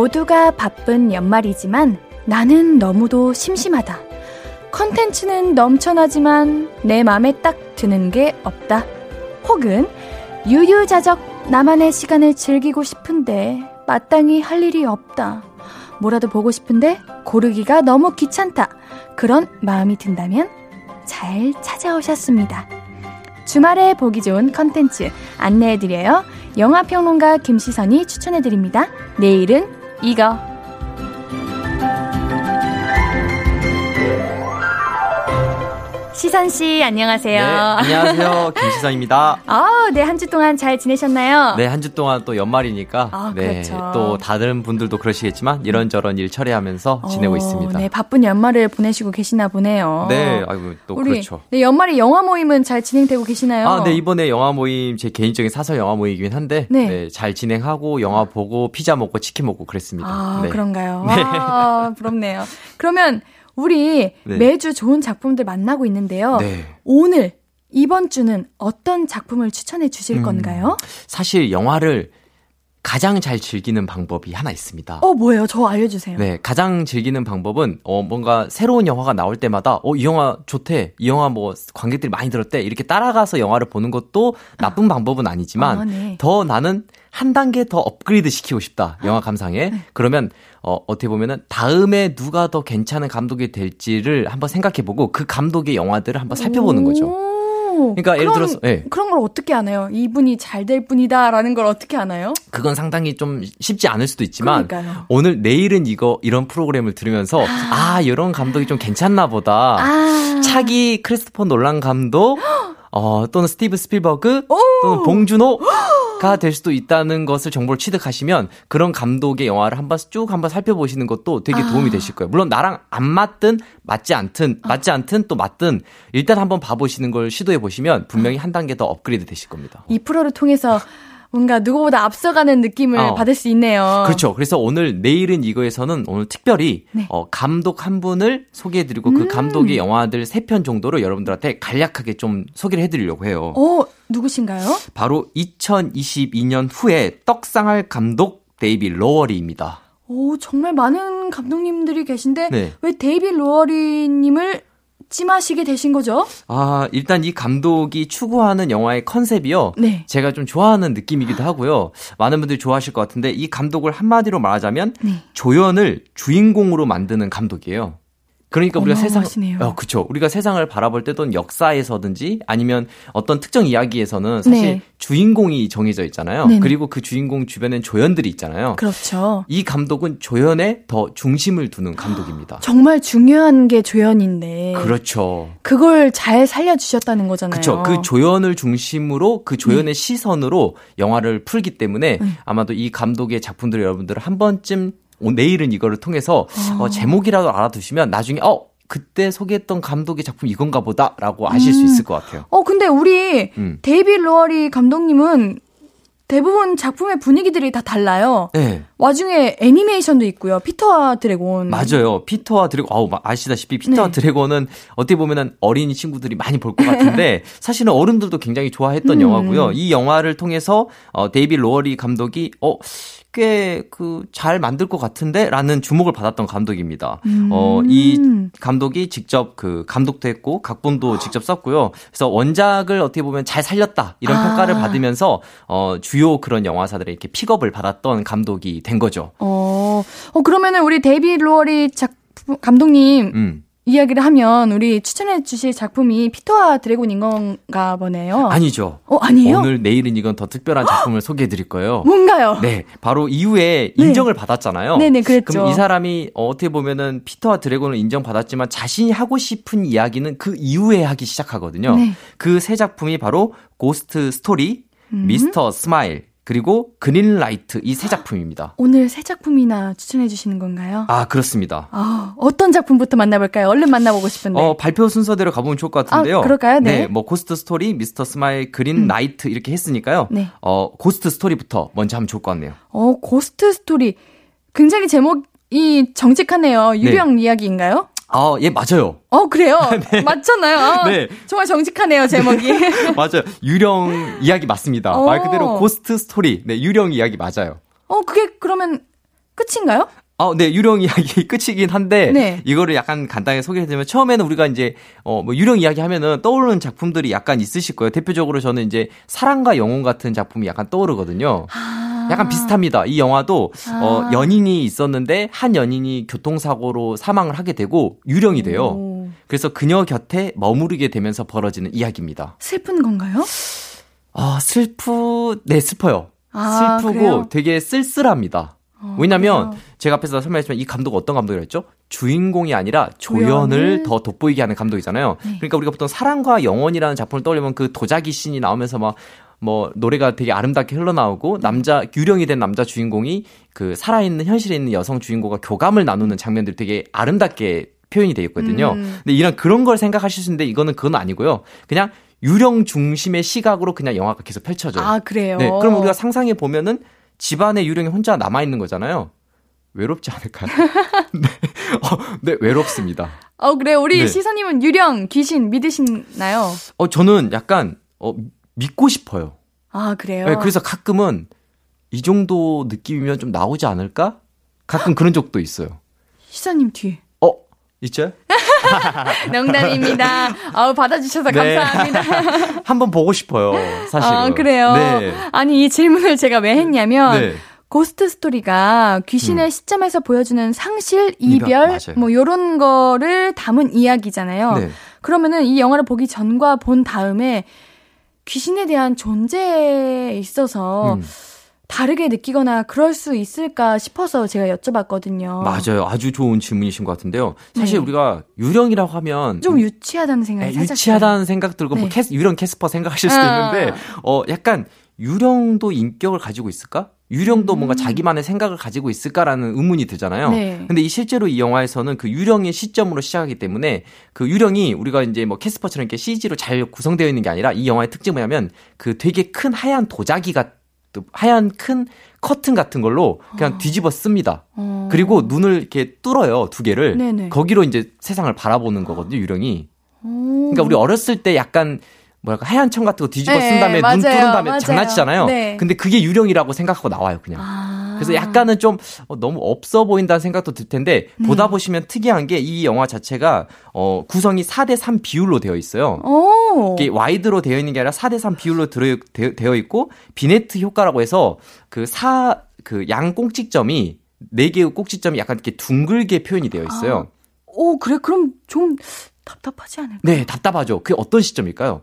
Speaker 1: 모두가 바쁜 연말이지만 나는 너무도 심심하다. 컨텐츠는 넘쳐나지만 내 맘에 딱 드는 게 없다. 혹은 유유자적 나만의 시간을 즐기고 싶은데 마땅히 할 일이 없다. 뭐라도 보고 싶은데 고르기가 너무 귀찮다. 그런 마음이 든다면 잘 찾아오셨습니다. 주말에 보기 좋은 컨텐츠 안내해드려요. 영화평론가 김시선이 추천해드립니다. 내일은 이거. 시선 씨 안녕하세요.
Speaker 3: 네, 안녕하세요. 김시선입니다.
Speaker 1: 아, 네, 한 주 동안 잘 지내셨나요?
Speaker 3: 네, 한 주 동안 또 연말이니까
Speaker 1: 아,
Speaker 3: 네,
Speaker 1: 그렇죠.
Speaker 3: 또 다른 분들도 그러시겠지만 이런저런 일 처리하면서 지내고
Speaker 1: 어,
Speaker 3: 있습니다.
Speaker 1: 네, 바쁜 연말을 보내시고 계시나 보네요.
Speaker 3: 네, 아이고 또
Speaker 1: 우리
Speaker 3: 그렇죠.
Speaker 1: 네, 연말에 영화 모임은 잘 진행되고 계시나요?
Speaker 3: 아, 네, 이번에 영화 모임 제 개인적인 사설 영화 모임이긴 한데
Speaker 1: 네.
Speaker 3: 네, 잘 진행하고 영화 보고 피자 먹고 치킨 먹고 그랬습니다.
Speaker 1: 아,
Speaker 3: 네.
Speaker 1: 그런가요? 아, 부럽네요. 그러면 우리
Speaker 3: 네.
Speaker 1: 매주 좋은 작품들 만나고 있는데요.
Speaker 3: 네.
Speaker 1: 오늘 이번 주는 어떤 작품을 추천해 주실
Speaker 3: 음.
Speaker 1: 건가요?
Speaker 3: 사실 영화를 가장 잘 즐기는 방법이 하나 있습니다.
Speaker 1: 어, 뭐예요? 저 알려주세요.
Speaker 3: 네, 가장 즐기는 방법은 어 뭔가 새로운 영화가 나올 때마다 어 이 영화 좋대, 이 영화 뭐 관객들이 많이 들었대 이렇게 따라가서 영화를 보는 것도 나쁜 방법은 아니지만
Speaker 1: 아, 네.
Speaker 3: 더 나는 한 단계 더 업그레이드 시키고 싶다 영화 감상에
Speaker 1: 네.
Speaker 3: 그러면 어 어떻게 보면은 다음에 누가 더 괜찮은 감독이 될지를 한번 생각해 보고 그 감독의 영화들을 한번 살펴보는 거죠.
Speaker 1: 오,
Speaker 3: 그러니까 예를 들어서, 예.
Speaker 1: 그런 걸 어떻게 아나요? 이분이 잘될 분이다라는 걸 어떻게 아나요?
Speaker 3: 그건 상당히 좀 쉽지 않을 수도 있지만
Speaker 1: 그러니까요.
Speaker 3: 오늘 내일은 이거 이런 프로그램을 들으면서 아, 이런 감독이 좀 괜찮나 보다.
Speaker 1: 아,
Speaker 3: 차기 크리스토퍼 놀란 감독 어, 또는 스티브 스필버그
Speaker 1: 오!
Speaker 3: 또는 봉준호 가 될 수도 있다는 것을 정보를 취득하시면 그런 감독의 영화를 한번 쭉 한번 살펴보시는 것도 되게
Speaker 1: 아.
Speaker 3: 도움이 되실 거예요. 물론 나랑 안 맞든 맞지 않든 맞지 않든 또 맞든 일단 한번 봐보시는 걸 시도해 보시면 분명히 한 단계 더 업그레이드 되실 겁니다.
Speaker 1: 이 프로를 통해서 뭔가 누구보다 앞서가는 느낌을
Speaker 3: 어.
Speaker 1: 받을 수 있네요.
Speaker 3: 그렇죠. 그래서 오늘 내일은 이거에서는 오늘 특별히
Speaker 1: 네.
Speaker 3: 어, 감독 한 분을 소개해드리고
Speaker 1: 음.
Speaker 3: 그 감독의 영화들 세편 정도로 여러분들한테 간략하게 좀 소개를 해드리려고 해요.
Speaker 1: 어, 누구신가요?
Speaker 3: 바로 2022년 후에 떡상할 감독 데이빗 로어리입니다.
Speaker 1: 오, 정말 많은 감독님들이 계신데
Speaker 3: 네.
Speaker 1: 왜 데이빗 로어리님을 찜하시게 되신 거죠?
Speaker 3: 아 일단 이 감독이 추구하는 영화의 컨셉이요.
Speaker 1: 네.
Speaker 3: 제가 좀 좋아하는 느낌이기도 하고요. 많은 분들이 좋아하실 것 같은데 이 감독을 한마디로 말하자면
Speaker 1: 네.
Speaker 3: 조연을 주인공으로 만드는 감독이에요. 그러니까 우리가 세상.
Speaker 1: 어,
Speaker 3: 그쵸. 우리가 세상을 바라볼 때도 역사에서든지 아니면 어떤 특정 이야기에서는 사실
Speaker 1: 네.
Speaker 3: 주인공이 정해져 있잖아요.
Speaker 1: 네네.
Speaker 3: 그리고 그 주인공 주변엔 조연들이 있잖아요.
Speaker 1: 그렇죠.
Speaker 3: 이 감독은 조연에 더 중심을 두는 감독입니다.
Speaker 1: 정말 중요한 게 조연인데
Speaker 3: 그렇죠.
Speaker 1: 그걸 잘 살려 주셨다는 거잖아요.
Speaker 3: 그렇죠. 그 조연을 중심으로 그 조연의 시선으로 영화를 풀기 때문에
Speaker 1: 네.
Speaker 3: 아마도 이 감독의 작품들을 여러분들 한 번쯤 오- 내일은 이거를 통해서 어, 제목이라도 알아두시면 나중에 어 그때 소개했던 감독의 작품 이건가 보다라고 아실 수
Speaker 1: 음.
Speaker 3: 있을 것 같아요.
Speaker 1: 어, 근데 우리
Speaker 3: 음.
Speaker 1: 데이빗 로어리 감독님은 대부분 작품의 분위기들이 다 달라요.
Speaker 3: 네,
Speaker 1: 와중에 애니메이션도 있고요. 피터와 드래곤.
Speaker 3: 맞아요. 피터와 드래곤, 아우, 마- 아시다시피 피터와
Speaker 1: 네.
Speaker 3: 드래곤은 어떻게 보면은 어린이 친구들이 많이 볼 것 같은데 사실은 어른들도 굉장히 좋아했던
Speaker 1: 음.
Speaker 3: 영화고요. 이 영화를 통해서 어, 데이빗 로어리 감독이 어, 꽤 그 잘 만들 것 같은데라는 주목을 받았던 감독입니다. 어, 이
Speaker 1: 음.
Speaker 3: 감독이 직접 그 감독도 했고 각본도 직접 썼고요. 그래서 원작을 어떻게 보면 잘 살렸다 이런
Speaker 1: 아.
Speaker 3: 평가를 받으면서 어, 주요 그런 영화사들의 이렇게 픽업을 받았던 감독이 된 거죠.
Speaker 1: 어, 어, 어 그러면은 우리 데이빗 로어리 작품 감독님
Speaker 3: 음.
Speaker 1: 이야기를 하면 우리 추천해 주실 작품이 피터와 드래곤인 건가 보네요.
Speaker 3: 아니죠.
Speaker 1: 어, 아니에요?
Speaker 3: 오늘 내일은 이건 더 특별한 작품을 소개해 드릴 거예요.
Speaker 1: 뭔가요?
Speaker 3: 네, 바로 이후에
Speaker 1: 네.
Speaker 3: 인정을 받았잖아요.
Speaker 1: 네네, 그랬죠.
Speaker 3: 그럼 이 사람이 어, 어떻게 보면은 피터와 드래곤을 인정받았지만 자신이 하고 싶은 이야기는 그 이후에 하기 시작하거든요.
Speaker 1: 네.
Speaker 3: 그 세 작품이 바로 고스트 스토리,
Speaker 1: 음.
Speaker 3: 미스터 스마일, 그리고 그린 나이트 이 세 작품입니다.
Speaker 1: 오늘 세 작품이나 추천해 주시는 건가요?
Speaker 3: 아, 그렇습니다.
Speaker 1: 아, 어떤 작품부터 만나볼까요? 얼른 만나보고 싶은데.
Speaker 3: 어, 발표 순서대로 가보면 좋을 것 같은데요.
Speaker 1: 아, 그럴까요? 네.
Speaker 3: 뭐 고스트 스토리, 미스터 스마일, 그린 나이트 이렇게 했으니까요.
Speaker 1: 네.
Speaker 3: 어, 고스트 스토리부터 먼저 하면 좋을 것 같네요.
Speaker 1: 어, 고스트 스토리. 굉장히 제목이 정직하네요. 유령 이야기인가요?
Speaker 3: 아, 예, 맞아요.
Speaker 1: 어, 그래요? 맞잖아요. 아,
Speaker 3: 네.
Speaker 1: 정말 정직하네요, 제목이.
Speaker 3: 맞아요. 유령 이야기 맞습니다.
Speaker 1: 어.
Speaker 3: 말 그대로 고스트 스토리. 네, 유령 이야기 맞아요.
Speaker 1: 어, 그게 그러면 끝인가요?
Speaker 3: 아, 네, 유령 이야기 끝이긴 한데
Speaker 1: 네.
Speaker 3: 이거를 약간 간단하게 소개해 드리면 처음에는 우리가 이제 어 뭐 유령 이야기 하면은 떠오르는 작품들이 약간 있으실 거예요. 대표적으로 저는 이제 사랑과 영혼 같은 작품이 약간 떠오르거든요. 약간 비슷합니다. 이 영화도 어
Speaker 1: 아.
Speaker 3: 연인이 있었는데 한 연인이 교통사고로 사망을 하게 되고 유령이 돼요.
Speaker 1: 오.
Speaker 3: 그래서 그녀 곁에 머무르게 되면서 벌어지는 이야기입니다.
Speaker 1: 슬픈 건가요?
Speaker 3: 아, 슬프, 네, 슬퍼요.
Speaker 1: 아,
Speaker 3: 슬프고
Speaker 1: 그래요?
Speaker 3: 되게 쓸쓸합니다.
Speaker 1: 어,
Speaker 3: 왜냐면
Speaker 1: 그래요?
Speaker 3: 제가 앞에서 설명했지만 이 감독 어떤 감독이라 했죠? 주인공이 아니라 조연을,
Speaker 1: 조연을
Speaker 3: 더 돋보이게 하는 감독이잖아요.
Speaker 1: 네.
Speaker 3: 그러니까 우리가 보통 사랑과 영혼이라는 작품을 떠올리면 그 도자기 씬이 나오면서 막 뭐 노래가 되게 아름답게 흘러나오고 남자 유령이 된 남자 주인공이 그 살아있는 현실에 있는 여성 주인공과 교감을 나누는 장면들이 되게 아름답게 표현이 되어 있거든요.
Speaker 1: 음.
Speaker 3: 근데 이런 그런 걸 생각하실 수 있는데 이거는 그건 아니고요. 그냥 유령 중심의 시각으로 그냥 영화가 계속 펼쳐져요.
Speaker 1: 아, 그래요?
Speaker 3: 네, 그럼 우리가 상상해 보면은 집안에 유령이 혼자 남아 있는 거잖아요. 외롭지 않을까요? 네, 어, 네 외롭습니다.
Speaker 1: 어, 그래. 우리
Speaker 3: 네.
Speaker 1: 시사님은 유령, 귀신 믿으시나요?
Speaker 3: 어 저는 약간 어 믿고 싶어요.
Speaker 1: 아, 그래요?
Speaker 3: 네, 그래서 가끔은 이 정도 느낌이면 좀 나오지 않을까? 가끔 그런 적도 있어요.
Speaker 1: 시사님 뒤에.
Speaker 3: 어 있죠?
Speaker 1: 농담입니다. 아우, 받아주셔서
Speaker 3: 네.
Speaker 1: 감사합니다.
Speaker 3: 한번 보고 싶어요. 사실은.
Speaker 1: 아, 그래요?
Speaker 3: 네.
Speaker 1: 아니, 이 질문을 제가 왜 했냐면,
Speaker 3: 네.
Speaker 1: 고스트 스토리가 귀신의 시점에서 보여주는 상실,
Speaker 3: 이별,
Speaker 1: 이별. 뭐, 요런 거를 담은 이야기잖아요.
Speaker 3: 네.
Speaker 1: 그러면은 이 영화를 보기 전과 본 다음에 귀신에 대한 존재에 있어서
Speaker 3: 음.
Speaker 1: 다르게 느끼거나 그럴 수 있을까 싶어서 제가 여쭤봤거든요.
Speaker 3: 맞아요. 아주 좋은 질문이신 것 같은데요. 사실
Speaker 1: 네.
Speaker 3: 우리가 유령이라고 하면
Speaker 1: 좀 유치하다는 생각이
Speaker 3: 네, 유치하다는 생각 들고 뭐
Speaker 1: 네.
Speaker 3: 캐스, 유령 캐스퍼 생각하실 수도
Speaker 1: 아.
Speaker 3: 있는데 어 약간 유령도 인격을 가지고 있을까? 유령도
Speaker 1: 음.
Speaker 3: 뭔가 자기만의 생각을 가지고 있을까라는 의문이 들잖아요.
Speaker 1: 네.
Speaker 3: 근데 이 실제로 이 영화에서는 그 유령의 시점으로 시작하기 때문에 그 유령이 우리가 이제 뭐 캐스퍼처럼 이렇게 CG로 잘 구성되어 있는 게 아니라 이 영화의 특징이 뭐냐면 그 되게 큰 하얀 보자기가 또 하얀 큰 커튼 같은 걸로 그냥 뒤집어 씁니다.
Speaker 1: 어.
Speaker 3: 그리고 눈을 이렇게 뚫어요 두 개를
Speaker 1: 네네.
Speaker 3: 거기로 이제 세상을 바라보는 거거든요 유령이.
Speaker 1: 오.
Speaker 3: 그러니까 우리 어렸을 때 약간 뭐랄까 하얀 천 같은 거 뒤집어 쓴
Speaker 1: 네,
Speaker 3: 다음에 눈
Speaker 1: 맞아요,
Speaker 3: 뚫은 다음에
Speaker 1: 맞아요.
Speaker 3: 장난치잖아요.
Speaker 1: 네.
Speaker 3: 근데 그게 유령이라고 생각하고 나와요 그냥.
Speaker 1: 아.
Speaker 3: 그래서 약간은 좀 어, 너무 없어 보인다는 생각도 들 텐데
Speaker 1: 네.
Speaker 3: 보다 보시면 특이한 게 이 영화 자체가 어 구성이 4대 3 비율로 되어 있어요.
Speaker 1: 오.
Speaker 3: 이게 와이드로 되어 있는 게 아니라 4대 3 비율로 들어, 되어, 되어 있고 vignette 효과라고 해서 그 사 그 양 꼭지점이 네 개의 꼭지점이 약간 이렇게 둥글게 표현이 되어 있어요.
Speaker 1: 오, 그래? 그럼 좀 답답하지 않을까?
Speaker 3: 네, 답답하죠. 그게 어떤 시점일까요?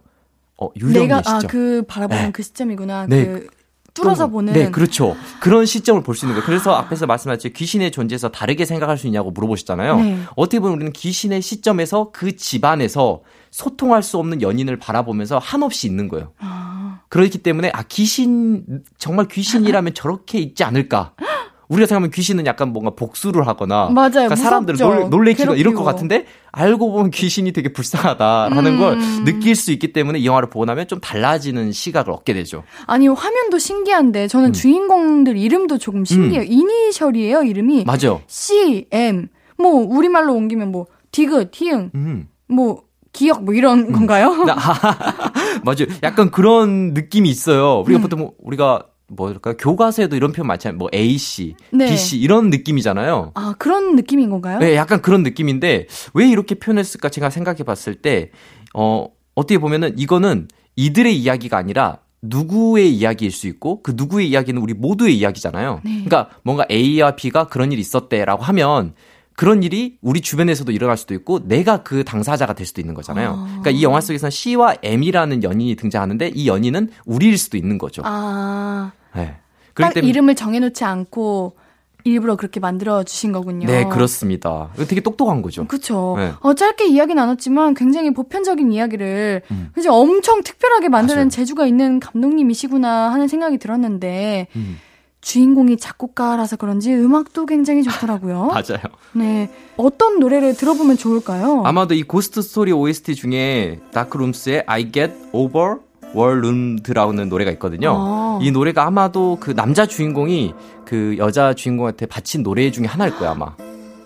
Speaker 3: 어, 유령의
Speaker 1: 내가. 아, 그 바라보는
Speaker 3: 네.
Speaker 1: 그 시점이구나.
Speaker 3: 네.
Speaker 1: 그 뚫어서
Speaker 3: 좀,
Speaker 1: 보는.
Speaker 3: 네, 그렇죠. 그런 시점을 볼 수 있는 거예요. 그래서 앞에서 말씀하신 귀신의 존재에서 다르게 생각할 수 있냐고 물어보셨잖아요.
Speaker 1: 네.
Speaker 3: 어떻게 보면 우리는 귀신의 시점에서 그 집안에서 소통할 수 없는 연인을 바라보면서 한없이 있는 거예요.
Speaker 1: 아.
Speaker 3: 그렇기 때문에 아 귀신 정말 귀신이라면 저렇게 있지 않을까? 우리가 생각하면 귀신은 약간 뭔가 복수를 하거나
Speaker 1: 맞아요.
Speaker 3: 그러니까 사람들을. 놀, 놀래키고 이럴 것. 같은데 알고 보면 귀신이 되게 불쌍하다라는
Speaker 1: 음.
Speaker 3: 걸 느낄 수 있기 때문에 이 영화를 보고 나면 좀 달라지는 시각을 얻게 되죠.
Speaker 1: 아니, 화면도 신기한데, 저는
Speaker 3: 음.
Speaker 1: 주인공들 이름도 조금 신기해요. 이니셜이에요, 이름이.
Speaker 3: 맞아요.
Speaker 1: C, M. 뭐, 우리말로 옮기면 뭐, 디귿, 히응,
Speaker 3: 음.
Speaker 1: 뭐, 기억, 뭐, 이런 건가요?
Speaker 3: 맞아요. 약간 그런 느낌이 있어요. 우리가
Speaker 1: 음.
Speaker 3: 보통 뭐 우리가 뭐랄까 교과서에도 이런 표현 많잖아요. 뭐 A 씨,
Speaker 1: 네.
Speaker 3: B 씨 이런 느낌이잖아요.
Speaker 1: 아, 그런 느낌인 건가요?
Speaker 3: 네, 약간 그런 느낌인데 왜 이렇게 표현했을까 제가 생각해 봤을 때 어, 어떻게 보면은 이거는 이들의 이야기가 아니라 누구의 이야기일 수 있고 그 누구의 이야기는 우리 모두의 이야기잖아요.
Speaker 1: 네.
Speaker 3: 그러니까 뭔가 A와 B가 그런 일이 있었대라고 하면 그런 일이 우리 주변에서도 일어날 수도 있고 내가 그 당사자가 될 수도 있는 거잖아요.
Speaker 1: 아.
Speaker 3: 그러니까 이 영화 속에서는 C와 M이라는 연인이 등장하는데 이 연인은 우리일 수도 있는 거죠.
Speaker 1: 아,
Speaker 3: 네.
Speaker 1: 딱
Speaker 3: 때문에
Speaker 1: 이름을 정해놓지 않고 일부러 그렇게 만들어 주신 거군요.
Speaker 3: 네, 그렇습니다. 되게 똑똑한 거죠.
Speaker 1: 그쵸.
Speaker 3: 네.
Speaker 1: 어, 짧게 이야기 나눴지만 굉장히 보편적인 이야기를
Speaker 3: 음.
Speaker 1: 굉장히 엄청 특별하게 만드는
Speaker 3: 맞아요.
Speaker 1: 재주가 있는 감독님이시구나 하는 생각이 들었는데
Speaker 3: 음.
Speaker 1: 주인공이 작곡가라서 그런지 음악도 굉장히 좋더라고요.
Speaker 3: 맞아요.
Speaker 1: 네. 어떤 노래를 들어보면 좋을까요?
Speaker 3: 아마도 이 고스트 스토리 OST 중에 Dark Rooms의 I Get Over World라는 노래가 있거든요.
Speaker 1: 아.
Speaker 3: 이 노래가 아마도 그 남자 주인공이 그 여자 주인공한테 바친 노래 중에 하나일 거예요, 아마.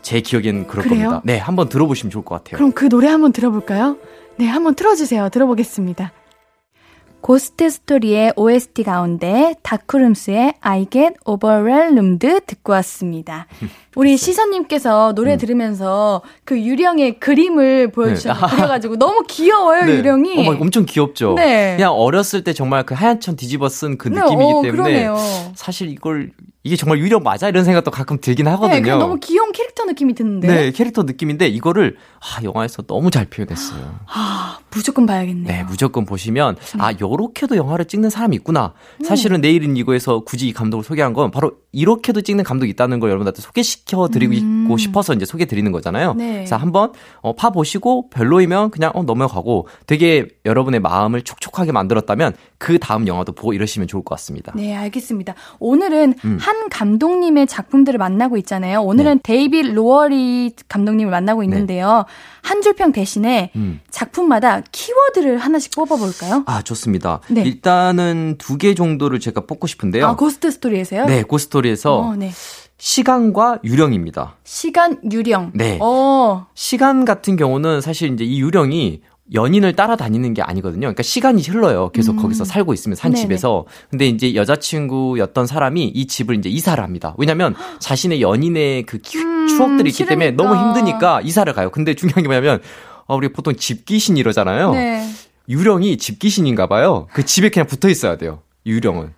Speaker 3: 제 기억에는 그럴
Speaker 1: 그래요?
Speaker 3: 겁니다. 네, 한번 들어보시면 좋을 것 같아요.
Speaker 1: 그럼 그 노래 한번 들어볼까요? 네, 한번 틀어주세요. 들어보겠습니다. 고스트 스토리의 OST 가운데 다크룸스의 I Get Overwhelmed 듣고 왔습니다. 우리 시선님께서 노래
Speaker 3: 음.
Speaker 1: 들으면서 그 유령의 그림을 보여주셨는데
Speaker 3: 네.
Speaker 1: 그려가지고 너무 귀여워요,
Speaker 3: 네.
Speaker 1: 유령이.
Speaker 3: 어머, 엄청 귀엽죠?
Speaker 1: 네.
Speaker 3: 그냥 어렸을 때 정말 그 하얀 천 뒤집어 쓴그
Speaker 1: 네,
Speaker 3: 느낌이기
Speaker 1: 어,
Speaker 3: 때문에
Speaker 1: 그러네요.
Speaker 3: 사실 이걸 이게 정말 유령 맞아? 이런 생각도 가끔 들긴 하거든요.
Speaker 1: 네, 너무 귀여운 캐릭터 느낌이 드는데.
Speaker 3: 네, 캐릭터 느낌인데 이거를 아, 영화에서 너무 잘 표현했어요.
Speaker 1: 아, 무조건 봐야겠네요.
Speaker 3: 네, 무조건 보시면 아, 요렇게도 영화를 찍는 사람이 있구나. 사실은 내일은 이거에서 굳이 이 감독을 소개한 건 바로 이렇게도 찍는 감독이 있다는 걸 여러분들한테 소개시켜 드리고
Speaker 1: 음.
Speaker 3: 싶어서 이제 소개 드리는 거잖아요.
Speaker 1: 네.
Speaker 3: 자, 한번 어, 봐 보시고 별로이면 그냥 어, 넘어가고 되게 여러분의 마음을 촉촉하게 만들었다면 그 다음 영화도 보고 이러시면 좋을 것 같습니다.
Speaker 1: 네, 알겠습니다. 오늘은
Speaker 3: 음.
Speaker 1: 한 감독님의 작품들을 만나고 있잖아요. 오늘은
Speaker 3: 네.
Speaker 1: 데이빗 로어리 감독님을 만나고 있는데요. 한 줄평 대신에
Speaker 3: 음.
Speaker 1: 작품마다 키워드를 하나씩 뽑아볼까요?
Speaker 3: 아, 좋습니다.
Speaker 1: 네.
Speaker 3: 일단은 두 개 정도를 제가 뽑고 싶은데요.
Speaker 1: 아, 고스트 스토리에서요?
Speaker 3: 네, 고스토리에서
Speaker 1: 어, 네.
Speaker 3: 시간과 유령입니다.
Speaker 1: 시간 유령.
Speaker 3: 네.
Speaker 1: 어,
Speaker 3: 시간 같은 경우는 사실 이제 이 유령이 연인을 따라다니는 게 아니거든요. 그러니까 시간이 흘러요. 계속 거기서 살고 있으면 산
Speaker 1: 음. 네네.
Speaker 3: 집에서. 근데 이제 여자친구였던 사람이 이 집을 이제 이사를 합니다. 왜냐면 자신의 연인의 그 기-
Speaker 1: 음,
Speaker 3: 추억들이 있기 때문에
Speaker 1: 싫으니까.
Speaker 3: 너무 힘드니까 이사를 가요. 근데 중요한 게 뭐냐면 어, 우리 보통 집 귀신 이러잖아요.
Speaker 1: 네.
Speaker 3: 유령이 집 귀신인가 봐요. 그 집에 그냥 붙어 있어야 돼요. 유령은.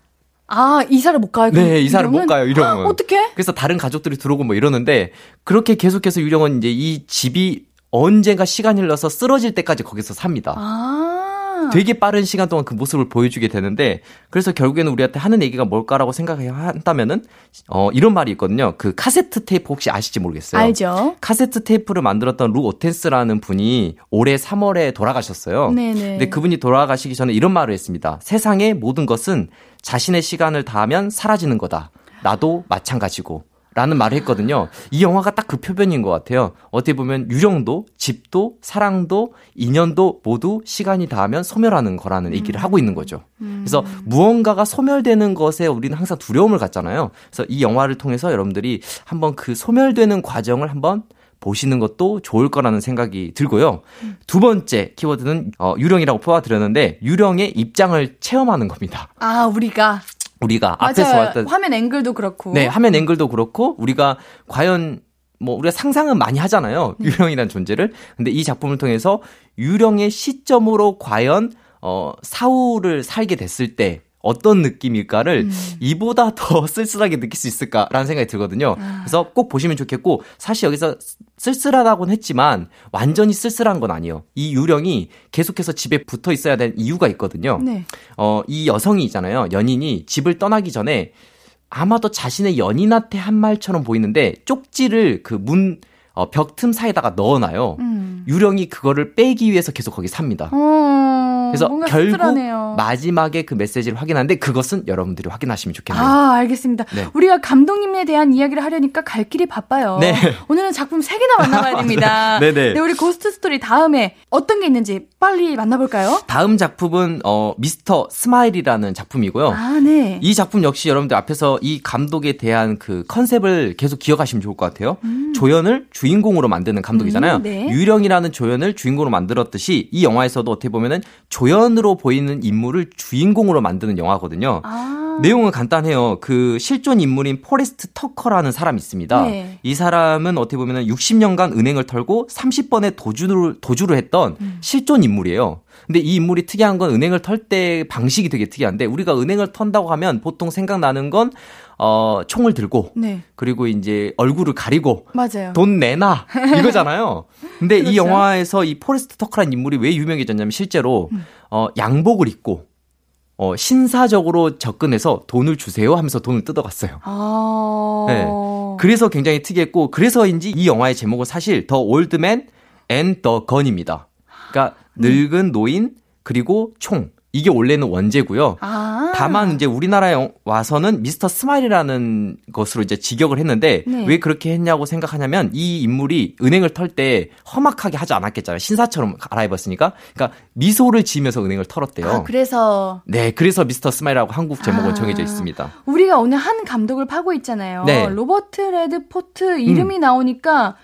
Speaker 1: 아, 이사를 못 가요?
Speaker 3: 네, 이사를 못 가요, 유령은.
Speaker 1: 어떻게?
Speaker 3: 그래서 다른 가족들이 들어오고 뭐 이러는데 그렇게 계속해서 유령은 이제 이 집이 언젠가 시간이 흘러서 쓰러질 때까지 거기서 삽니다.
Speaker 1: 아.
Speaker 3: 되게 빠른 시간 동안 그 모습을 보여주게 되는데 그래서 결국에는 우리한테 하는 얘기가 뭘까라고 생각해야 한다면은 어 이런 말이 있거든요. 그 카세트 테이프 혹시 아실지 모르겠어요.
Speaker 1: 알죠.
Speaker 3: 카세트 테이프를 만들었던 루 오텐스라는 분이 올해 3월에 돌아가셨어요.
Speaker 1: 네네.
Speaker 3: 근데 그분이 돌아가시기 전에 이런 말을 했습니다. 세상의 모든 것은 자신의 시간을 다하면 사라지는 거다. 나도 마찬가지고. 라는 말을 했거든요. 이 영화가 딱 그 표변인 것 같아요. 어떻게 보면 유령도, 집도, 사랑도, 인연도 모두 시간이 닿으면 소멸하는 거라는 얘기를 하고 있는 거죠. 그래서 무언가가 소멸되는 것에 우리는 항상 두려움을 갖잖아요. 그래서 이 영화를 통해서 여러분들이 한번 그 소멸되는 과정을 한번 보시는 것도 좋을 거라는 생각이 들고요. 두 번째 키워드는 어, 유령이라고 뽑아드렸는데 유령의 입장을 체험하는 겁니다.
Speaker 1: 아, 우리가.
Speaker 3: 우리가 앞에서
Speaker 1: 맞아요.
Speaker 3: 왔던
Speaker 1: 화면 앵글도 그렇고.
Speaker 3: 네, 화면 앵글도 그렇고 우리가 과연 뭐 우리가 상상은 많이 하잖아요. 유령이라는 존재를. 근데 이 작품을 통해서 유령의 시점으로 과연 어 사후를 살게 됐을 때 어떤 느낌일까를 이보다 더 쓸쓸하게 느낄 수 있을까라는 생각이 들거든요. 그래서 꼭 보시면 좋겠고 사실 여기서 쓸쓸하다고는 했지만 완전히 쓸쓸한 건 아니에요. 이 유령이 계속해서 집에 붙어 있어야 될 이유가 있거든요.
Speaker 1: 네.
Speaker 3: 어, 이 여성이 있잖아요. 연인이 집을 떠나기 전에 아마도 자신의 연인한테 한 말처럼 보이는데 쪽지를 그 문, 어, 벽 틈 사이에다가 넣어놔요.
Speaker 1: 음.
Speaker 3: 유령이 그거를 빼기 위해서 계속 거기 삽니다.
Speaker 1: 어,
Speaker 3: 그래서 결국
Speaker 1: 씁쓸하네요.
Speaker 3: 마지막에 그 메시지를 확인하는데 그것은 여러분들이 확인하시면 좋겠네요.
Speaker 1: 아, 알겠습니다.
Speaker 3: 네.
Speaker 1: 우리가 감독님에 대한 이야기를 하려니까 갈 길이 바빠요.
Speaker 3: 네.
Speaker 1: 오늘은 작품 3개나 만나봐야 됩니다.
Speaker 3: 네네.
Speaker 1: 네, 우리 Ghost Story 다음에 어떤 게 있는지 빨리 만나볼까요?
Speaker 3: 다음 작품은 어, 미스터 스마일이라는 작품이고요.
Speaker 1: 아, 네.
Speaker 3: 이 작품 역시 여러분들 앞에서 이 감독에 대한 그 컨셉을 계속 기억하시면 좋을 것 같아요. 조연을 주인공으로 만드는 감독이잖아요.
Speaker 1: 음, 네.
Speaker 3: 유령이라는 조연을 주인공으로 만들었듯이 이 영화에서도 어떻게 보면은 조연으로 보이는 인물을 주인공으로 만드는 영화거든요.
Speaker 1: 아. 아.
Speaker 3: 내용은 간단해요. 그 실존 인물인 포레스트 터커라는 사람이 있습니다.
Speaker 1: 네.
Speaker 3: 이 사람은 어떻게 보면 60년간 은행을 털고 30번의 도주를, 도주를 했던
Speaker 1: 음.
Speaker 3: 실존 인물이에요. 근데 이 인물이 특이한 건 은행을 털 때 방식이 되게 특이한데 우리가 은행을 턴다고 하면 보통 생각나는 건 어, 총을 들고
Speaker 1: 네.
Speaker 3: 그리고 이제 얼굴을 가리고
Speaker 1: 맞아요.
Speaker 3: 돈 내놔 이거잖아요. 근데 이
Speaker 1: 그렇죠.
Speaker 3: 영화에서 이 포레스트 터커라는 인물이 왜 유명해졌냐면 실제로
Speaker 1: 음.
Speaker 3: 어 양복을 입고 어 신사적으로 접근해서 돈을 주세요 하면서 돈을 뜯어갔어요.
Speaker 1: 아.
Speaker 3: 네. 그래서 굉장히 특이했고 그래서인지 이 영화의 제목은 사실 The Old Man and the Gun입니다. 그러니까 늙은 노인 그리고 총 이게 원래는 원제고요.
Speaker 1: 아.
Speaker 3: 다만 이제 우리나라에 와서는 미스터 스마일이라는 것으로 이제 직역을 했는데
Speaker 1: 네.
Speaker 3: 왜 그렇게 했냐고 생각하냐면 이 인물이 은행을 털 때 험악하게 하지 않았겠잖아요. 신사처럼 갈아입었으니까. 그러니까 미소를 지으면서 은행을 털었대요.
Speaker 1: 아, 그래서
Speaker 3: 네, 그래서 미스터 스마일이라고 한국 제목은
Speaker 1: 아.
Speaker 3: 정해져 있습니다.
Speaker 1: 우리가 오늘 한 감독을 파고 있잖아요.
Speaker 3: 네.
Speaker 1: 로버트 레드포드 이름이 나오니까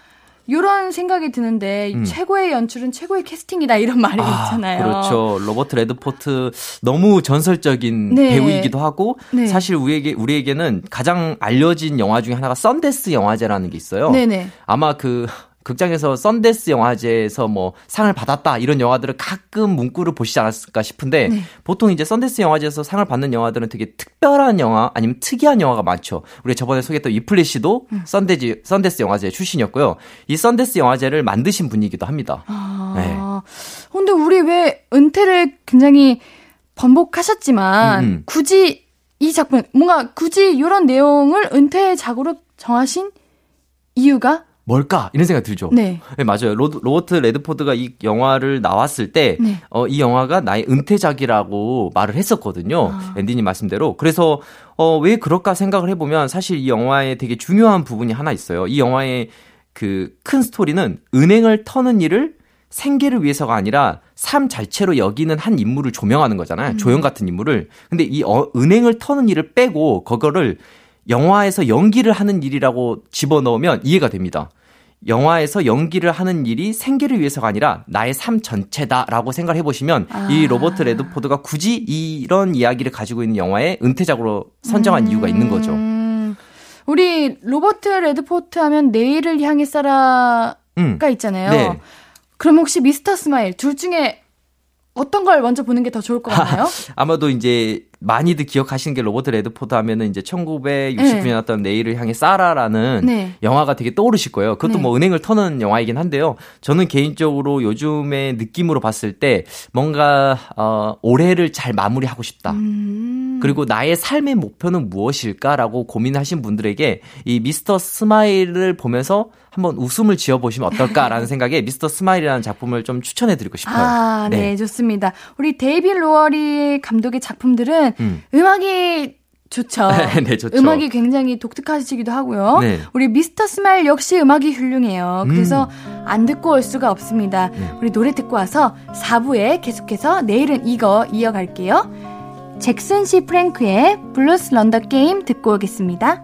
Speaker 1: 이런 생각이 드는데
Speaker 3: 음.
Speaker 1: 최고의 연출은 최고의 캐스팅이다 이런 말이
Speaker 3: 아,
Speaker 1: 있잖아요.
Speaker 3: 그렇죠. 로버트 레드포드 너무 전설적인
Speaker 1: 네.
Speaker 3: 배우이기도 하고
Speaker 1: 네.
Speaker 3: 사실 우리에게 우리에게는 가장 알려진 영화 중에 하나가 선댄스 영화제라는 게 있어요.
Speaker 1: 네네.
Speaker 3: 아마 그 극장에서 선댄스 영화제에서 뭐 상을 받았다 이런 영화들을 가끔 문구를 보시지 않았을까 싶은데
Speaker 1: 네.
Speaker 3: 보통 이제 선댄스 영화제에서 상을 받는 영화들은 되게 특별한 영화 아니면 특이한 영화가 많죠. 우리 저번에 소개했던 위플래쉬도
Speaker 1: 음.
Speaker 3: 선댄스 선댄스 영화제 출신이었고요. 이 선댄스 영화제를 만드신 분이기도 합니다.
Speaker 1: 아.
Speaker 3: 네.
Speaker 1: 근데 우리 왜 은퇴를 굉장히 번복하셨지만
Speaker 3: 음, 음.
Speaker 1: 굳이 이 작품 뭔가 굳이 이런 내용을 은퇴 작으로 정하신 이유가
Speaker 3: 뭘까 이런 생각 들죠.
Speaker 1: 네.
Speaker 3: 네, 맞아요. 로, 로버트 레드포드가 이 영화를 나왔을 때,
Speaker 1: 네.
Speaker 3: 어, 이 영화가 나의 은퇴작이라고 말을 했었거든요.
Speaker 1: 아.
Speaker 3: 앤디님 말씀대로. 그래서, 어, 왜 그럴까 생각을 해보면 사실 이 영화에 되게 중요한 부분이 하나 있어요. 이 영화의 그 큰 스토리는 은행을 터는 일을 생계를 위해서가 아니라 삶 자체로 여기는 한 인물을 조명하는 거잖아요. 조연 같은 인물을. 근데 이 어, 은행을 터는 일을 빼고 그거를 영화에서 연기를 하는 일이라고 집어넣으면 이해가 됩니다. 영화에서 연기를 하는 일이 생계를 위해서가 아니라 나의 삶 전체다라고 생각을 해보시면 이 로버트 레드포드가 굳이 이런 이야기를 가지고 있는 영화에 은퇴작으로 선정한 이유가 있는 거죠.
Speaker 1: 음, 우리 로버트 레드포드 하면 내일을 향해 쏴라가
Speaker 3: 음.
Speaker 1: 있잖아요.
Speaker 3: 네.
Speaker 1: 그럼 혹시 미스터 스마일 둘 중에 어떤 걸 먼저 보는 게 더 좋을 것 같나요?
Speaker 3: 아마도 이제 많이들 기억하시는 게 로버트 레드포드 하면은 이제 1969년에
Speaker 1: 네.
Speaker 3: 나왔던 내일을 향해 쏴라라는
Speaker 1: 네.
Speaker 3: 영화가 되게 떠오르실 거예요. 그것도
Speaker 1: 네.
Speaker 3: 뭐 은행을 터는 영화이긴 한데요. 저는 개인적으로 요즘의 느낌으로 봤을 때 뭔가 어 올해를 잘 마무리하고 싶다.
Speaker 1: 음.
Speaker 3: 그리고 나의 삶의 목표는 무엇일까라고 고민하신 분들에게 이 미스터 스마일을 보면서 한번 웃음을 지어보시면 어떨까라는 생각에 미스터 스마일이라는 작품을 좀 추천해드리고 싶어요.
Speaker 1: 아, 네. 좋습니다. 우리 데이빗 로워리 감독의 작품들은
Speaker 3: 음.
Speaker 1: 음악이 좋죠.
Speaker 3: 네, 좋죠.
Speaker 1: 음악이 굉장히 독특하시기도 하고요.
Speaker 3: 네.
Speaker 1: 우리 미스터 스마일 역시 음악이 훌륭해요. 그래서
Speaker 3: 음.
Speaker 1: 안 듣고 올 수가 없습니다.
Speaker 3: 네.
Speaker 1: 우리 노래 듣고 와서 4부에 계속해서 내일은 이거 이어갈게요. 잭슨 씨 프랭크의 Blues Run the Game 듣고 오겠습니다.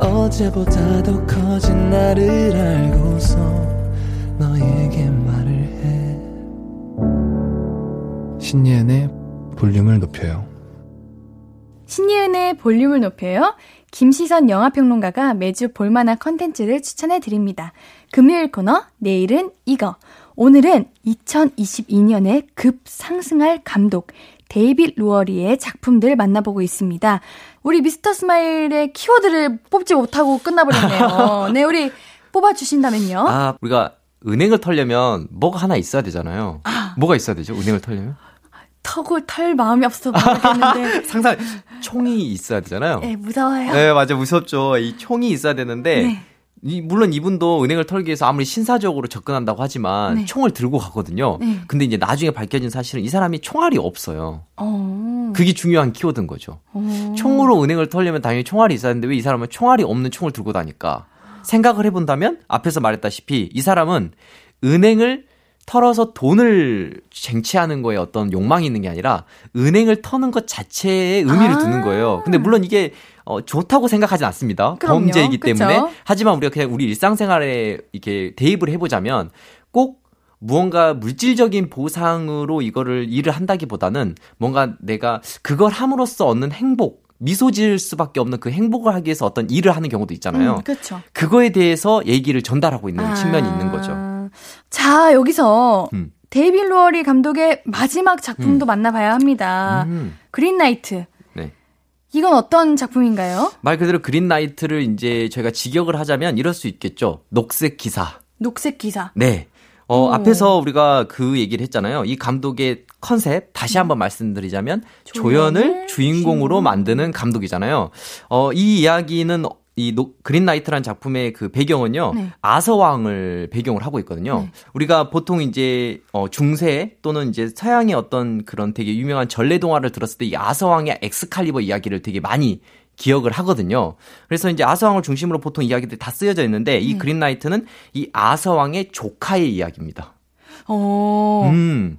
Speaker 4: 어제보다 더 커진 나를 알고서 너에게 말을 해 신예은의 볼륨을 높여요
Speaker 1: 신예은의 볼륨을 높여요. 김시선 영화평론가가 매주 볼만한 컨텐츠를 추천해 드립니다. 금요일 코너, 내일은 이거. 오늘은 2022년에 급 상승할 감독, 데이빗 로워리의 작품들 만나보고 있습니다. 우리 미스터 스마일의 키워드를 뽑지 못하고 끝나버렸네요. 네, 우리 뽑아주신다면요.
Speaker 3: 아, 우리가 은행을 털려면 뭐가 하나 있어야 되잖아요. 뭐가 있어야 되죠? 은행을 털려면?
Speaker 1: 턱을 털 마음이 없어서 모르겠는데.
Speaker 3: 상상 총이 있어야 되잖아요.
Speaker 1: 네, 무서워요.
Speaker 3: 네, 맞아. 무섭죠. 이 총이 있어야 되는데
Speaker 1: 네.
Speaker 3: 이, 물론 이분도 은행을 털기 위해서 아무리 신사적으로 접근한다고 하지만
Speaker 1: 네.
Speaker 3: 총을 들고 가거든요.
Speaker 1: 네.
Speaker 3: 근데 이제 나중에 밝혀진 사실은 이 사람이 총알이 없어요.
Speaker 1: 어.
Speaker 3: 그게 중요한 키워드인 거죠.
Speaker 1: 어.
Speaker 3: 총으로 은행을 털려면 당연히 총알이 있어야 되는데 왜 이 사람은 총알이 없는 총을 들고 다닐까? 생각을 해본다면 앞에서 말했다시피 이 사람은 은행을 털어서 돈을 쟁취하는 거에 어떤 욕망이 있는 게 아니라 은행을 터는 것 자체에 의미를
Speaker 1: 아.
Speaker 3: 두는 거예요. 근데 물론 이게 어, 좋다고 생각하진 않습니다.
Speaker 1: 그럼요.
Speaker 3: 범죄이기
Speaker 1: 그쵸?
Speaker 3: 때문에. 하지만 우리가 그냥 우리 일상생활에 이렇게 대입을 해보자면 꼭 무언가 물질적인 보상으로 이거를 일을 한다기보다는 뭔가 내가 그걸 함으로써 얻는 행복, 미소 지을 수밖에 없는 그 행복을 하기 위해서 어떤 일을 하는 경우도 있잖아요.
Speaker 1: 음, 그렇죠.
Speaker 3: 그거에 대해서 얘기를 전달하고 있는 측면이 있는 거죠.
Speaker 1: 아. 자, 여기서
Speaker 3: 음.
Speaker 1: 데이빗 로워리 감독의 마지막 작품도 만나봐야 합니다.
Speaker 3: 음,
Speaker 1: Green Knight.
Speaker 3: 네.
Speaker 1: 이건 어떤 작품인가요?
Speaker 3: 말 그대로 Green Knight를 이제 저희가 직역을 하자면 이럴 수 있겠죠. 녹색 기사.
Speaker 1: 녹색 기사.
Speaker 3: 네. 어,
Speaker 1: 오.
Speaker 3: 앞에서 우리가 그 얘기를 했잖아요. 이 감독의 컨셉 다시 한번 말씀드리자면 조연을
Speaker 1: 조연을
Speaker 3: 주인공으로 만드는 감독이잖아요. 어, 이 이야기는 이 노, 그린 나이트란 작품의 그 배경은요.
Speaker 1: 네.
Speaker 3: 아서왕을 배경을 하고 있거든요.
Speaker 1: 네.
Speaker 3: 우리가 보통 이제 어, 중세 또는 이제 서양의 어떤 그런 되게 유명한 전래 동화를 들었을 때 이 아서왕의 엑스칼리버 이야기를 되게 많이 기억을 하거든요. 그래서 이제 아서왕을 중심으로 보통 이야기들이 다 쓰여져 있는데 이
Speaker 1: 네.
Speaker 3: 그린 나이트는 이 아서왕의 조카의 이야기입니다.
Speaker 1: 어.
Speaker 3: 음.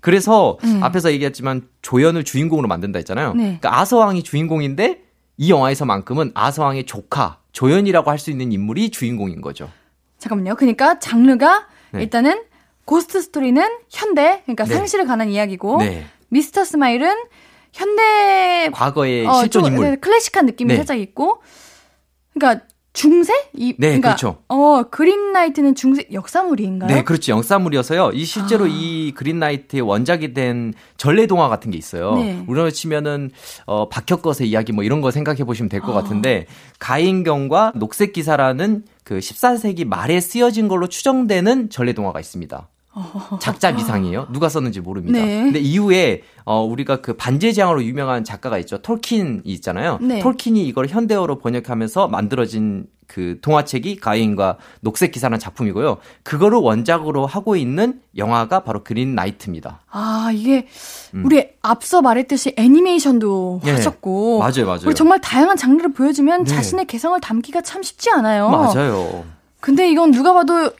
Speaker 3: 그래서
Speaker 1: 음.
Speaker 3: 앞에서 얘기했지만 조연을 주인공으로 만든다 했잖아요.
Speaker 1: 네.
Speaker 3: 그러니까 아서왕이 주인공인데 이 영화에서만큼은 아서왕의 조카 조연이라고 할 수 있는 인물이 주인공인 거죠.
Speaker 1: 잠깐만요. 그러니까 장르가
Speaker 3: 네.
Speaker 1: 일단은 고스트 스토리는 현대, 그러니까
Speaker 3: 네.
Speaker 1: 상실에 관한 이야기고
Speaker 3: 네.
Speaker 1: 미스터 스마일은 현대
Speaker 3: 과거의
Speaker 1: 어,
Speaker 3: 실존
Speaker 1: 좀,
Speaker 3: 인물.
Speaker 1: 네, 클래식한 느낌이
Speaker 3: 네.
Speaker 1: 살짝 있고, 그러니까 중세? 이,
Speaker 3: 네,
Speaker 1: 그러니까,
Speaker 3: 그렇죠.
Speaker 1: 어 그린 나이트는 중세 역사물인가요?
Speaker 3: 네, 그렇죠. 역사물이어서요. 이 실제로
Speaker 1: 아.
Speaker 3: 이 그린 나이트의 원작이 된 전래 동화 같은 게 있어요.
Speaker 1: 네.
Speaker 3: 우리나라 치면은 어 박혁것의 이야기 뭐 이런 거 생각해 보시면 될것
Speaker 1: 아.
Speaker 3: 같은데 가인경과 녹색 기사라는 그 14세기 말에 쓰여진 걸로 추정되는 전래 동화가 있습니다. 작자 미상이에요. 누가 썼는지 모릅니다.
Speaker 1: 네.
Speaker 3: 근데 이후에 어 우리가 그 반지의 제왕으로 유명한 작가가 있죠. 톨킨이 있잖아요.
Speaker 1: 네.
Speaker 3: 톨킨이 이걸 현대어로 번역하면서 만들어진 그 동화책이 가인과 녹색 기사라는 작품이고요. 그거를 원작으로 하고 있는 영화가 바로 그린 나이트입니다.
Speaker 1: 아 이게
Speaker 3: 음.
Speaker 1: 우리 앞서 말했듯이 애니메이션도
Speaker 3: 예.
Speaker 1: 하셨고,
Speaker 3: 맞아요, 맞아요.
Speaker 1: 우리 정말 다양한 장르를 보여주면
Speaker 3: 네.
Speaker 1: 자신의 개성을 담기가 참 쉽지 않아요.
Speaker 3: 맞아요.
Speaker 1: 근데 이건 누가 봐도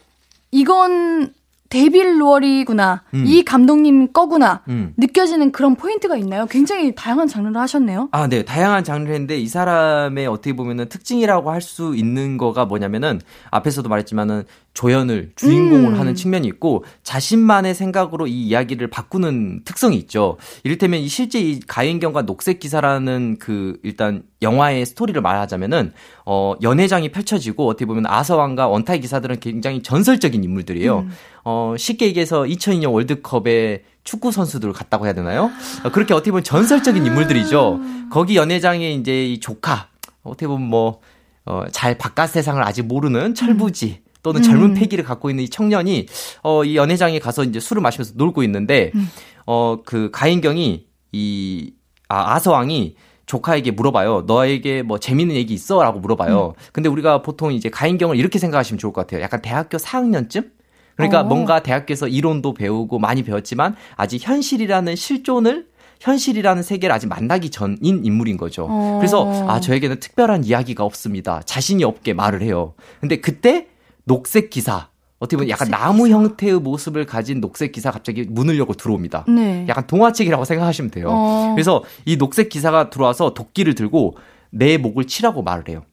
Speaker 1: 이건 데이빗 로워리구나.
Speaker 3: 음.
Speaker 1: 이 감독님 거구나.
Speaker 3: 음.
Speaker 1: 느껴지는 그런 포인트가 있나요? 굉장히 다양한 장르를 하셨네요.
Speaker 3: 아, 네. 다양한 장르를 했는데 이 사람의 어떻게 보면은 특징이라고 할 수 있는 거가 뭐냐면은 앞에서도 말했지만은 조연을 주인공으로
Speaker 1: 음.
Speaker 3: 하는 측면이 있고 자신만의 생각으로 이 이야기를 바꾸는 특성이 있죠. 이를테면 이 실제 이 가인경과 녹색 기사라는 그 일단 영화의 스토리를 말하자면은 어 연회장이 펼쳐지고 어떻게 보면 아서왕과 원타이 기사들은 굉장히 전설적인 인물들이에요.
Speaker 1: 음.
Speaker 3: 어 쉽게 얘기해서 2002년 월드컵에 축구 선수들을 갔다고 해야 되나요? 어, 그렇게 어떻게 보면 전설적인 인물들이죠. 거기 연회장에 이제 이 조카 어떻게 보면 뭐 어, 잘 바깥 세상을 아직 모르는 철부지 또는 젊은
Speaker 1: 음.
Speaker 3: 패기를 갖고 있는 이 청년이 어, 이 연회장에 가서 이제 술을 마시면서 놀고 있는데
Speaker 1: 음.
Speaker 3: 어, 그 가인경이 이 아, 아서왕이 조카에게 물어봐요. 너에게 뭐 재밌는 얘기 있어? 라고 물어봐요.
Speaker 1: 음.
Speaker 3: 근데 우리가 보통 이제 가인경을 이렇게 생각하시면 좋을 것 같아요. 약간 대학교 4학년쯤? 그러니까
Speaker 1: 어.
Speaker 3: 뭔가 대학교에서 이론도 배우고 많이 배웠지만 아직 현실이라는 실존을 현실이라는 세계를 아직 만나기 전인 인물인 거죠.
Speaker 1: 어.
Speaker 3: 그래서 아 저에게는 특별한 이야기가 없습니다. 자신이 없게 말을 해요. 근데 그때 녹색 기사 어떻게 보면 약간 나무
Speaker 1: 기사.
Speaker 3: 형태의 모습을 가진 녹색 기사 갑자기 문을 열고 들어옵니다.
Speaker 1: 네.
Speaker 3: 약간 동화책이라고 생각하시면 돼요.
Speaker 1: 어.
Speaker 3: 그래서 이 녹색 기사가 들어와서 도끼를 들고 내 목을 치라고 말을 해요.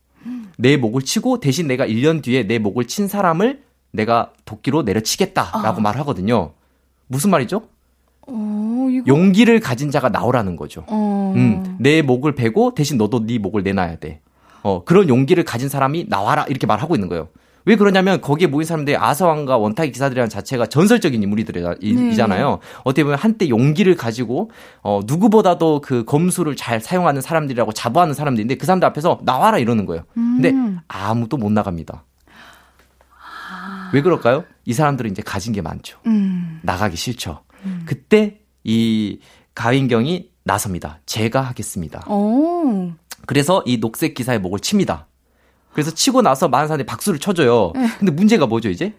Speaker 3: 내 목을 치고 대신 내가 1년 뒤에 내 목을 친 사람을 내가 도끼로 내려치겠다라고
Speaker 1: 아.
Speaker 3: 말하거든요. 무슨 말이죠?
Speaker 1: 어, 이거.
Speaker 3: 용기를 가진 자가 나오라는 거죠.
Speaker 1: 어.
Speaker 3: 음, 내 목을 베고 대신 너도 네 목을 내놔야 돼. 어, 그런 용기를 가진 사람이 나와라 이렇게 말하고 있는 거예요. 왜 그러냐면 거기에 모인 사람들이 아서왕과 원타기 기사들이라는 자체가 전설적인 인물이잖아요. 어떻게 보면 한때 용기를 가지고 어, 누구보다도 그 검수를 잘 사용하는 사람들이라고 자부하는 사람들인데 그 사람들 앞에서 나와라 이러는 거예요. 근데
Speaker 1: 음.
Speaker 3: 아무도 못 나갑니다. 왜 그럴까요? 이 사람들은 이제 가진 게 많죠.
Speaker 1: 음.
Speaker 3: 나가기 싫죠. 그때 이 가인경이 나섭니다. 제가 하겠습니다.
Speaker 1: 어.
Speaker 3: 그래서 이 녹색 기사의 목을 칩니다. 그래서 치고 나서 많은 사람들이 박수를 쳐줘요.
Speaker 1: 네.
Speaker 3: 근데 문제가 뭐죠, 이제?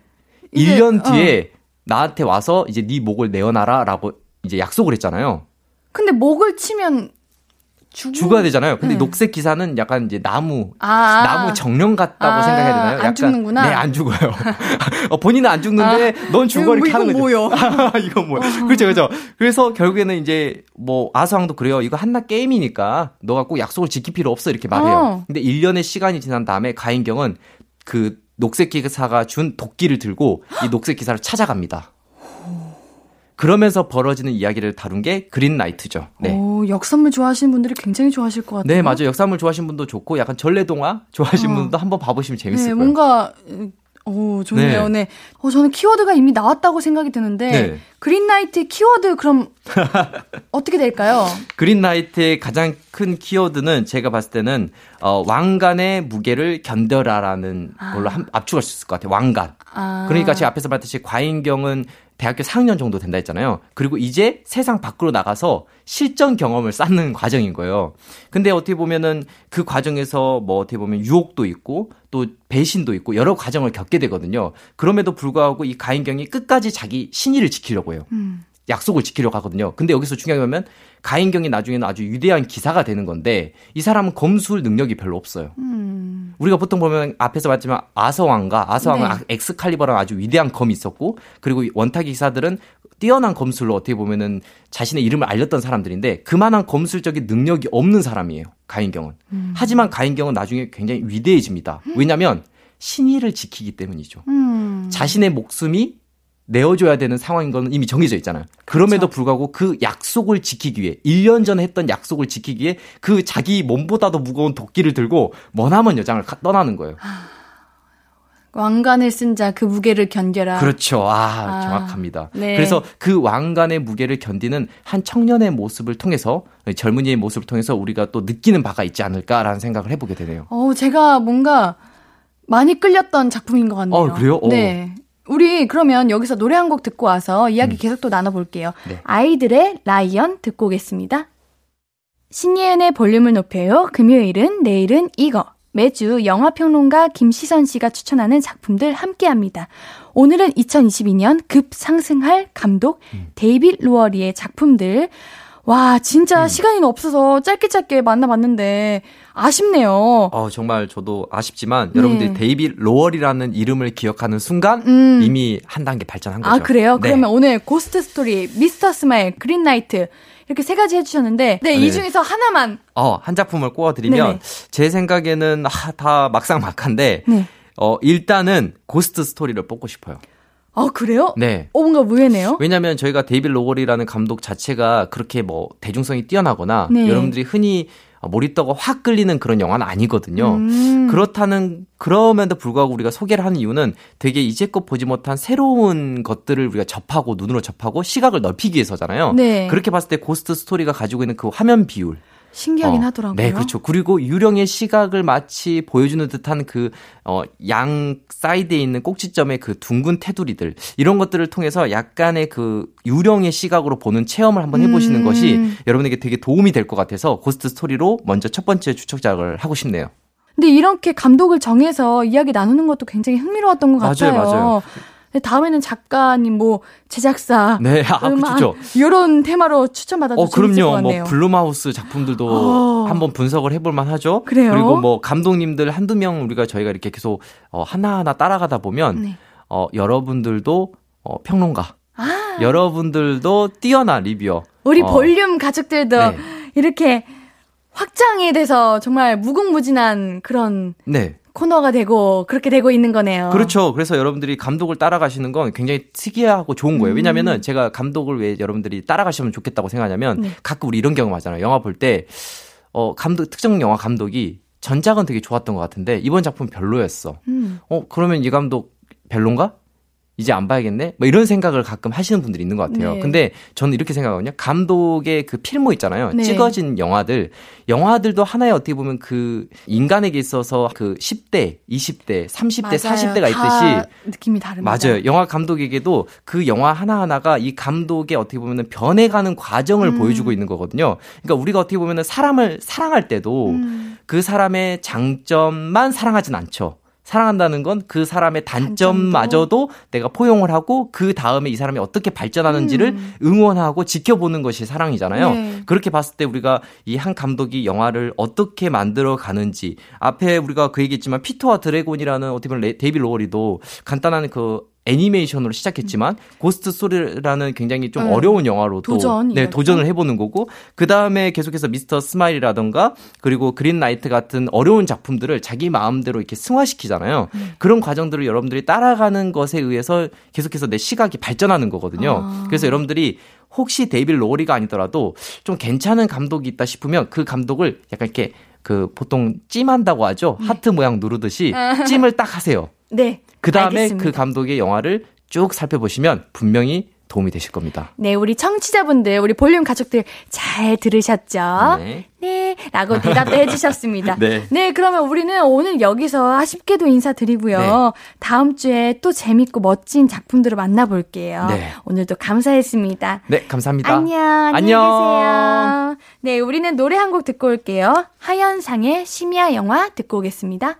Speaker 1: 이제,
Speaker 3: 1년
Speaker 1: 어.
Speaker 3: 뒤에 나한테 와서 이제 네 목을 내어놔라라고 이제 약속을 했잖아요.
Speaker 1: 근데 목을 치면 죽
Speaker 3: 죽어야 되잖아요. 근데
Speaker 1: 네.
Speaker 3: 녹색 기사는 약간 이제 나무
Speaker 1: 아,
Speaker 3: 나무 정령 같다고
Speaker 1: 아,
Speaker 3: 생각해야 되나요?
Speaker 1: 안 죽는구나.
Speaker 3: 네, 안 죽어요. 어, 본인은 안 죽는데 넌 죽어 이렇게 하는 거죠. 이건 뭐야? 그렇죠, 그렇죠. 그래서 결국에는 이제 뭐 아서왕도 그래요. 이거 한낱 게임이니까 너가 꼭 약속을 지킬 필요 없어 이렇게 말해요.
Speaker 1: 어.
Speaker 3: 근데 1년의 시간이 지난 다음에 가인경은 그 녹색 기사가 준 도끼를 들고 이 녹색 기사를 찾아갑니다. 그러면서 벌어지는 이야기를 다룬 게 그린라이트죠. 네.
Speaker 1: 오, 역선물 좋아하시는 분들이 굉장히 좋아하실 것 같아요.
Speaker 3: 네, 맞아요. 역사물 좋아하시는 분도 좋고, 약간 전래동화 좋아하시는
Speaker 1: 어.
Speaker 3: 분도 한번 봐보시면 재밌을
Speaker 1: 네,
Speaker 3: 거예요.
Speaker 1: 뭔가 오, 좋네요. 네. 어, 저는 키워드가 이미 나왔다고 생각이 드는데
Speaker 3: 네.
Speaker 1: 그린라이트 키워드 그럼 어떻게 될까요?
Speaker 3: 그린라이트의 가장 큰 키워드는 제가 봤을 때는 어, 왕관의 무게를 견뎌라라는 걸로 한- 압축할 수 있을 것 같아요. 왕관.
Speaker 1: 아.
Speaker 3: 그러니까 제가 앞에서 말했듯이 과인경은 대학교 4학년 정도 된다 했잖아요. 그리고 이제 세상 밖으로 나가서 실전 경험을 쌓는 과정인 거예요. 근데 어떻게 보면은 그 과정에서 뭐 어떻게 보면 유혹도 있고 또 배신도 있고 여러 과정을 겪게 되거든요. 그럼에도 불구하고 이 가인경이 끝까지 자기 신의를 지키려고 해요.
Speaker 1: 음.
Speaker 3: 약속을 지키려고 하거든요. 근데 여기서 중요한 건 뭐냐면 가인경이 나중에는 아주 위대한 기사가 되는 건데 이 사람은 검술 능력이 별로 없어요.
Speaker 1: 음.
Speaker 3: 우리가 보통 보면 앞에서 봤지만 아서왕과 아서왕은
Speaker 1: 네.
Speaker 3: 아- 엑스칼리버라는 아주 위대한 검이 있었고 그리고 이 원탁 기사들은 뛰어난 검술로 어떻게 보면은 자신의 이름을 알렸던 사람들인데 그만한 검술적인 능력이 없는 사람이에요. 가인경은.
Speaker 1: 음.
Speaker 3: 하지만 가인경은 나중에 굉장히 위대해집니다. 왜냐하면 신의를 지키기 때문이죠.
Speaker 1: 음.
Speaker 3: 자신의 목숨이 내어줘야 되는 상황인 거는 이미 정해져 있잖아요. 그럼에도 불구하고 그 약속을 지키기 위해 1년 전에 했던 약속을 지키기 위해 그 자기 몸보다도 무거운 도끼를 들고 머나먼 여장을 가- 떠나는 거예요.
Speaker 1: 왕관을 쓴 자 그 무게를 견뎌라.
Speaker 3: 그렇죠. 아,
Speaker 1: 아,
Speaker 3: 정확합니다.
Speaker 1: 네.
Speaker 3: 그래서 그 왕관의 무게를 견디는 한 청년의 모습을 통해서 젊은이의 모습을 통해서 우리가 또 느끼는 바가 있지 않을까라는 생각을 해보게 되네요.
Speaker 1: 어, 제가 뭔가 많이 끌렸던 작품인 것 같네요.
Speaker 3: 어, 그래요? 어.
Speaker 1: 네. 우리 그러면 여기서 노래 한 곡 듣고 와서 이야기 계속 또 나눠볼게요.
Speaker 3: 음. 네.
Speaker 1: 아이들의 라이언 듣고 오겠습니다. 신예은의 볼륨을 높여요. 금요일은 내일은 이거. 매주 영화평론가 김시선 씨가 추천하는 작품들 함께 합니다. 오늘은 2022년 급상승할 감독
Speaker 3: 음.
Speaker 1: 데이빗 로워리의 작품들. 와, 진짜 시간이 없어서 짧게 짧게 만나봤는데 아쉽네요.
Speaker 3: 어, 정말 저도 아쉽지만
Speaker 1: 네.
Speaker 3: 여러분들이 데이빗 로워리라는 이름을 기억하는 순간
Speaker 1: 음.
Speaker 3: 이미 한 단계 발전한 거죠.
Speaker 1: 아, 그래요?
Speaker 3: 네.
Speaker 1: 그러면 오늘 고스트 스토리, 미스터 스마일, 그린 나이트 이렇게 세 가지 해주셨는데 네,
Speaker 3: 네.
Speaker 1: 이 중에서 하나만
Speaker 3: 어, 한 작품을 꼽아드리면
Speaker 1: 네네.
Speaker 3: 제 생각에는 아, 다 막상막한데
Speaker 1: 네.
Speaker 3: 어, 일단은 고스트 스토리를 뽑고 싶어요.
Speaker 1: 아, 그래요?
Speaker 3: 네.
Speaker 1: 어, 뭔가 의외네요.
Speaker 3: 왜냐면 저희가 데이빗 로워리라는 감독 자체가 그렇게 뭐 대중성이 뛰어나거나
Speaker 1: 네.
Speaker 3: 여러분들이 흔히 몰입도가 확 끌리는 그런 영화는 아니거든요.
Speaker 1: 음.
Speaker 3: 그렇다는 그럼에도 불구하고 우리가 소개를 하는 이유는 되게 이제껏 보지 못한 새로운 것들을 우리가 접하고 눈으로 접하고 시각을 넓히기 위해서잖아요.
Speaker 1: 네.
Speaker 3: 그렇게 봤을 때 고스트 스토리가 가지고 있는 그 화면 비율
Speaker 1: 신기하긴
Speaker 3: 어,
Speaker 1: 하더라고요.
Speaker 3: 네, 그렇죠. 그리고 유령의 시각을 마치 보여주는 듯한 그, 어, 양 사이드에 있는 꼭지점의 그 둥근 테두리들, 이런 것들을 통해서 약간의 그 유령의 시각으로 보는 체험을 한번 해보시는
Speaker 1: 음.
Speaker 3: 것이 여러분에게 되게 도움이 될 것 같아서 고스트 스토리로 먼저 첫 번째 추천작을 하고 싶네요.
Speaker 1: 근데 이렇게 감독을 정해서 이야기 나누는 것도 굉장히 흥미로웠던 것 같아요.
Speaker 3: 맞아요, 맞아요.
Speaker 1: 근데 다음에는 작가님, 뭐 제작사,
Speaker 3: 네, 아,
Speaker 1: 음악
Speaker 3: 그렇죠.
Speaker 1: 이런 테마로 추천받아도
Speaker 3: 어,
Speaker 1: 재밌을 것
Speaker 3: 그럼요.
Speaker 1: 같네요.
Speaker 3: 뭐, 블룸하우스 작품들도
Speaker 1: 어.
Speaker 3: 한번 분석을 해볼 만 하죠.
Speaker 1: 그래요?
Speaker 3: 그리고 뭐, 감독님들 한두 명 우리가 저희가 이렇게 계속, 어, 하나하나 따라가다 보면,
Speaker 1: 네.
Speaker 3: 어, 여러분들도, 어, 평론가.
Speaker 1: 아,
Speaker 3: 여러분들도 뛰어난 리뷰어.
Speaker 1: 우리
Speaker 3: 어,
Speaker 1: 볼륨 가족들도
Speaker 3: 네.
Speaker 1: 이렇게 확장이 돼서 정말 무궁무진한 그런
Speaker 3: 네.
Speaker 1: 코너가 되고 그렇게 되고 있는 거네요.
Speaker 3: 그렇죠. 그래서 여러분들이 감독을 따라가시는 건 굉장히 특이하고 좋은 거예요. 왜냐면은 제가 감독을 왜 여러분들이 따라가시면 좋겠다고 생각하냐면
Speaker 1: 음. 네.
Speaker 3: 가끔 우리 이런 경험 하잖아요. 영화 볼 때, 어, 감독, 특정 영화 감독이 전작은 되게 좋았던 것 같은데 이번 작품 별로였어.
Speaker 1: 음.
Speaker 3: 어, 그러면 이 감독 별론가? 이제 안 봐야겠네? 뭐 이런 생각을 가끔 하시는 분들이 있는 것 같아요.
Speaker 1: 네.
Speaker 3: 근데 저는 이렇게 생각하거든요. 감독의 그 필모 있잖아요.
Speaker 1: 네.
Speaker 3: 찍어진 영화들. 영화들도 하나의 어떻게 보면 그 인간에게 있어서 그 10대, 20대, 30대,
Speaker 1: 맞아요.
Speaker 3: 40대가
Speaker 1: 다
Speaker 3: 있듯이
Speaker 1: 느낌이 다릅니다.
Speaker 3: 맞아요. 영화 감독에게도 그 영화 하나하나가 이 감독의 어떻게 보면은 변해가는 과정을
Speaker 1: 음.
Speaker 3: 보여주고 있는 거거든요. 그러니까 우리가 어떻게 보면은 사람을 사랑할 때도
Speaker 1: 음.
Speaker 3: 그 사람의 장점만 사랑하진 않죠. 사랑한다는 건 그 사람의 단점마저도 내가 포용을 하고 그 다음에 이 사람이 어떻게 발전하는지를
Speaker 1: 음.
Speaker 3: 응원하고 지켜보는 것이 사랑이잖아요.
Speaker 1: 네.
Speaker 3: 그렇게 봤을 때 우리가 이 한 감독이 영화를 어떻게 만들어 가는지 앞에 우리가 그 얘기했지만 피터와 드래곤이라는 어떻게 보면 레- 데이빗 로워리도 간단한 그 애니메이션으로 시작했지만 고스트 스토리라는 굉장히 좀
Speaker 1: 음.
Speaker 3: 어려운 영화로 또
Speaker 1: 도전,
Speaker 3: 네. 도전을 해보는 거고 그 다음에 계속해서 미스터 스마일이라던가 그리고 그린 나이트 같은 어려운 작품들을 자기 마음대로 이렇게 승화시키잖아요.
Speaker 1: 음.
Speaker 3: 그런 과정들을 여러분들이 따라가는 것에 의해서 계속해서 내 시각이 발전하는 거거든요.
Speaker 1: 아.
Speaker 3: 그래서 여러분들이 혹시 데이빗 로워리가 아니더라도 좀 괜찮은 감독이 있다 싶으면 그 감독을 약간 이렇게 그 보통 찜한다고 하죠. 하트 모양 누르듯이 찜을 딱 하세요.
Speaker 1: 네.
Speaker 3: 그 다음에. 그 감독의 영화를 쭉 살펴보시면 분명히 도움이 되실 겁니다.
Speaker 1: 네, 우리 청취자분들, 우리 볼륨 가족들 잘 들으셨죠?
Speaker 3: 네.
Speaker 1: 네, 라고 대답도 해주셨습니다.
Speaker 3: 네.
Speaker 1: 그러면 우리는 오늘 여기서 아쉽게도 인사드리고요.
Speaker 3: 네.
Speaker 1: 다음 주에 또 재밌고 멋진 작품들을 만나볼게요.
Speaker 3: 네.
Speaker 1: 오늘도 감사했습니다.
Speaker 3: 네, 감사합니다.
Speaker 1: 안녕, 안녕. 계세요. 네, 우리는 노래 한 곡 듣고 올게요. 하현상의 심야 영화 듣고 오겠습니다.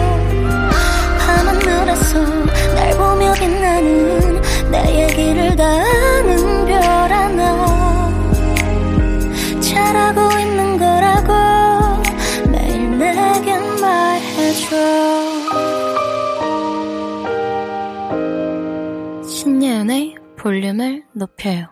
Speaker 5: 볼륨을 높여요.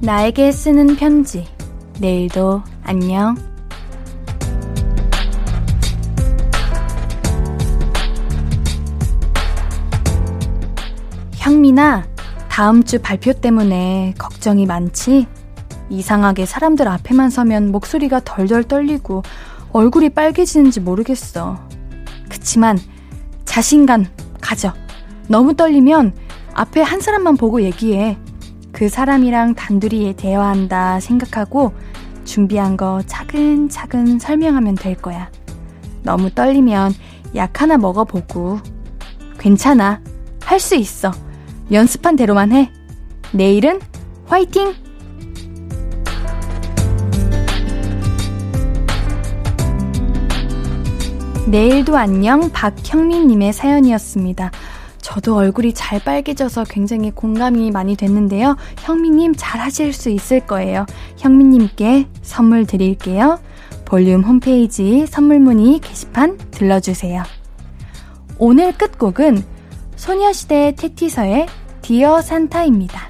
Speaker 1: 나에게 쓰는 편지. 내일도 안녕. 향민아, 다음 주 발표 때문에 걱정이 많지? 이상하게 사람들 앞에만 서면 목소리가 덜덜 떨리고 얼굴이 빨개지는지 모르겠어. 그치만 자신감 가져. 너무 떨리면 앞에 한 사람만 보고 얘기해. 그 사람이랑 단둘이 대화한다 생각하고 준비한 거 차근차근 설명하면 될 거야. 너무 떨리면 약 하나 먹어보고. 괜찮아. 할 수 있어. 연습한 대로만 해. 내일은 화이팅! 내일도 안녕 박형민님의 사연이었습니다. 저도 얼굴이 잘 빨개져서 굉장히 공감이 많이 됐는데요. 형민님 잘 하실 수 있을 거예요. 형민님께 선물 드릴게요. 볼륨 홈페이지 선물 문의 게시판 들러주세요. 오늘 끝곡은 소녀시대 테티서의 디어 산타입니다.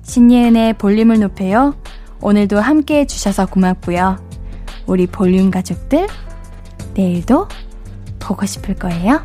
Speaker 1: 신예은의 볼륨을 높여요. 오늘도 함께 해주셔서 고맙고요. 우리 볼륨 가족들, 내일도 보고 싶을 거예요.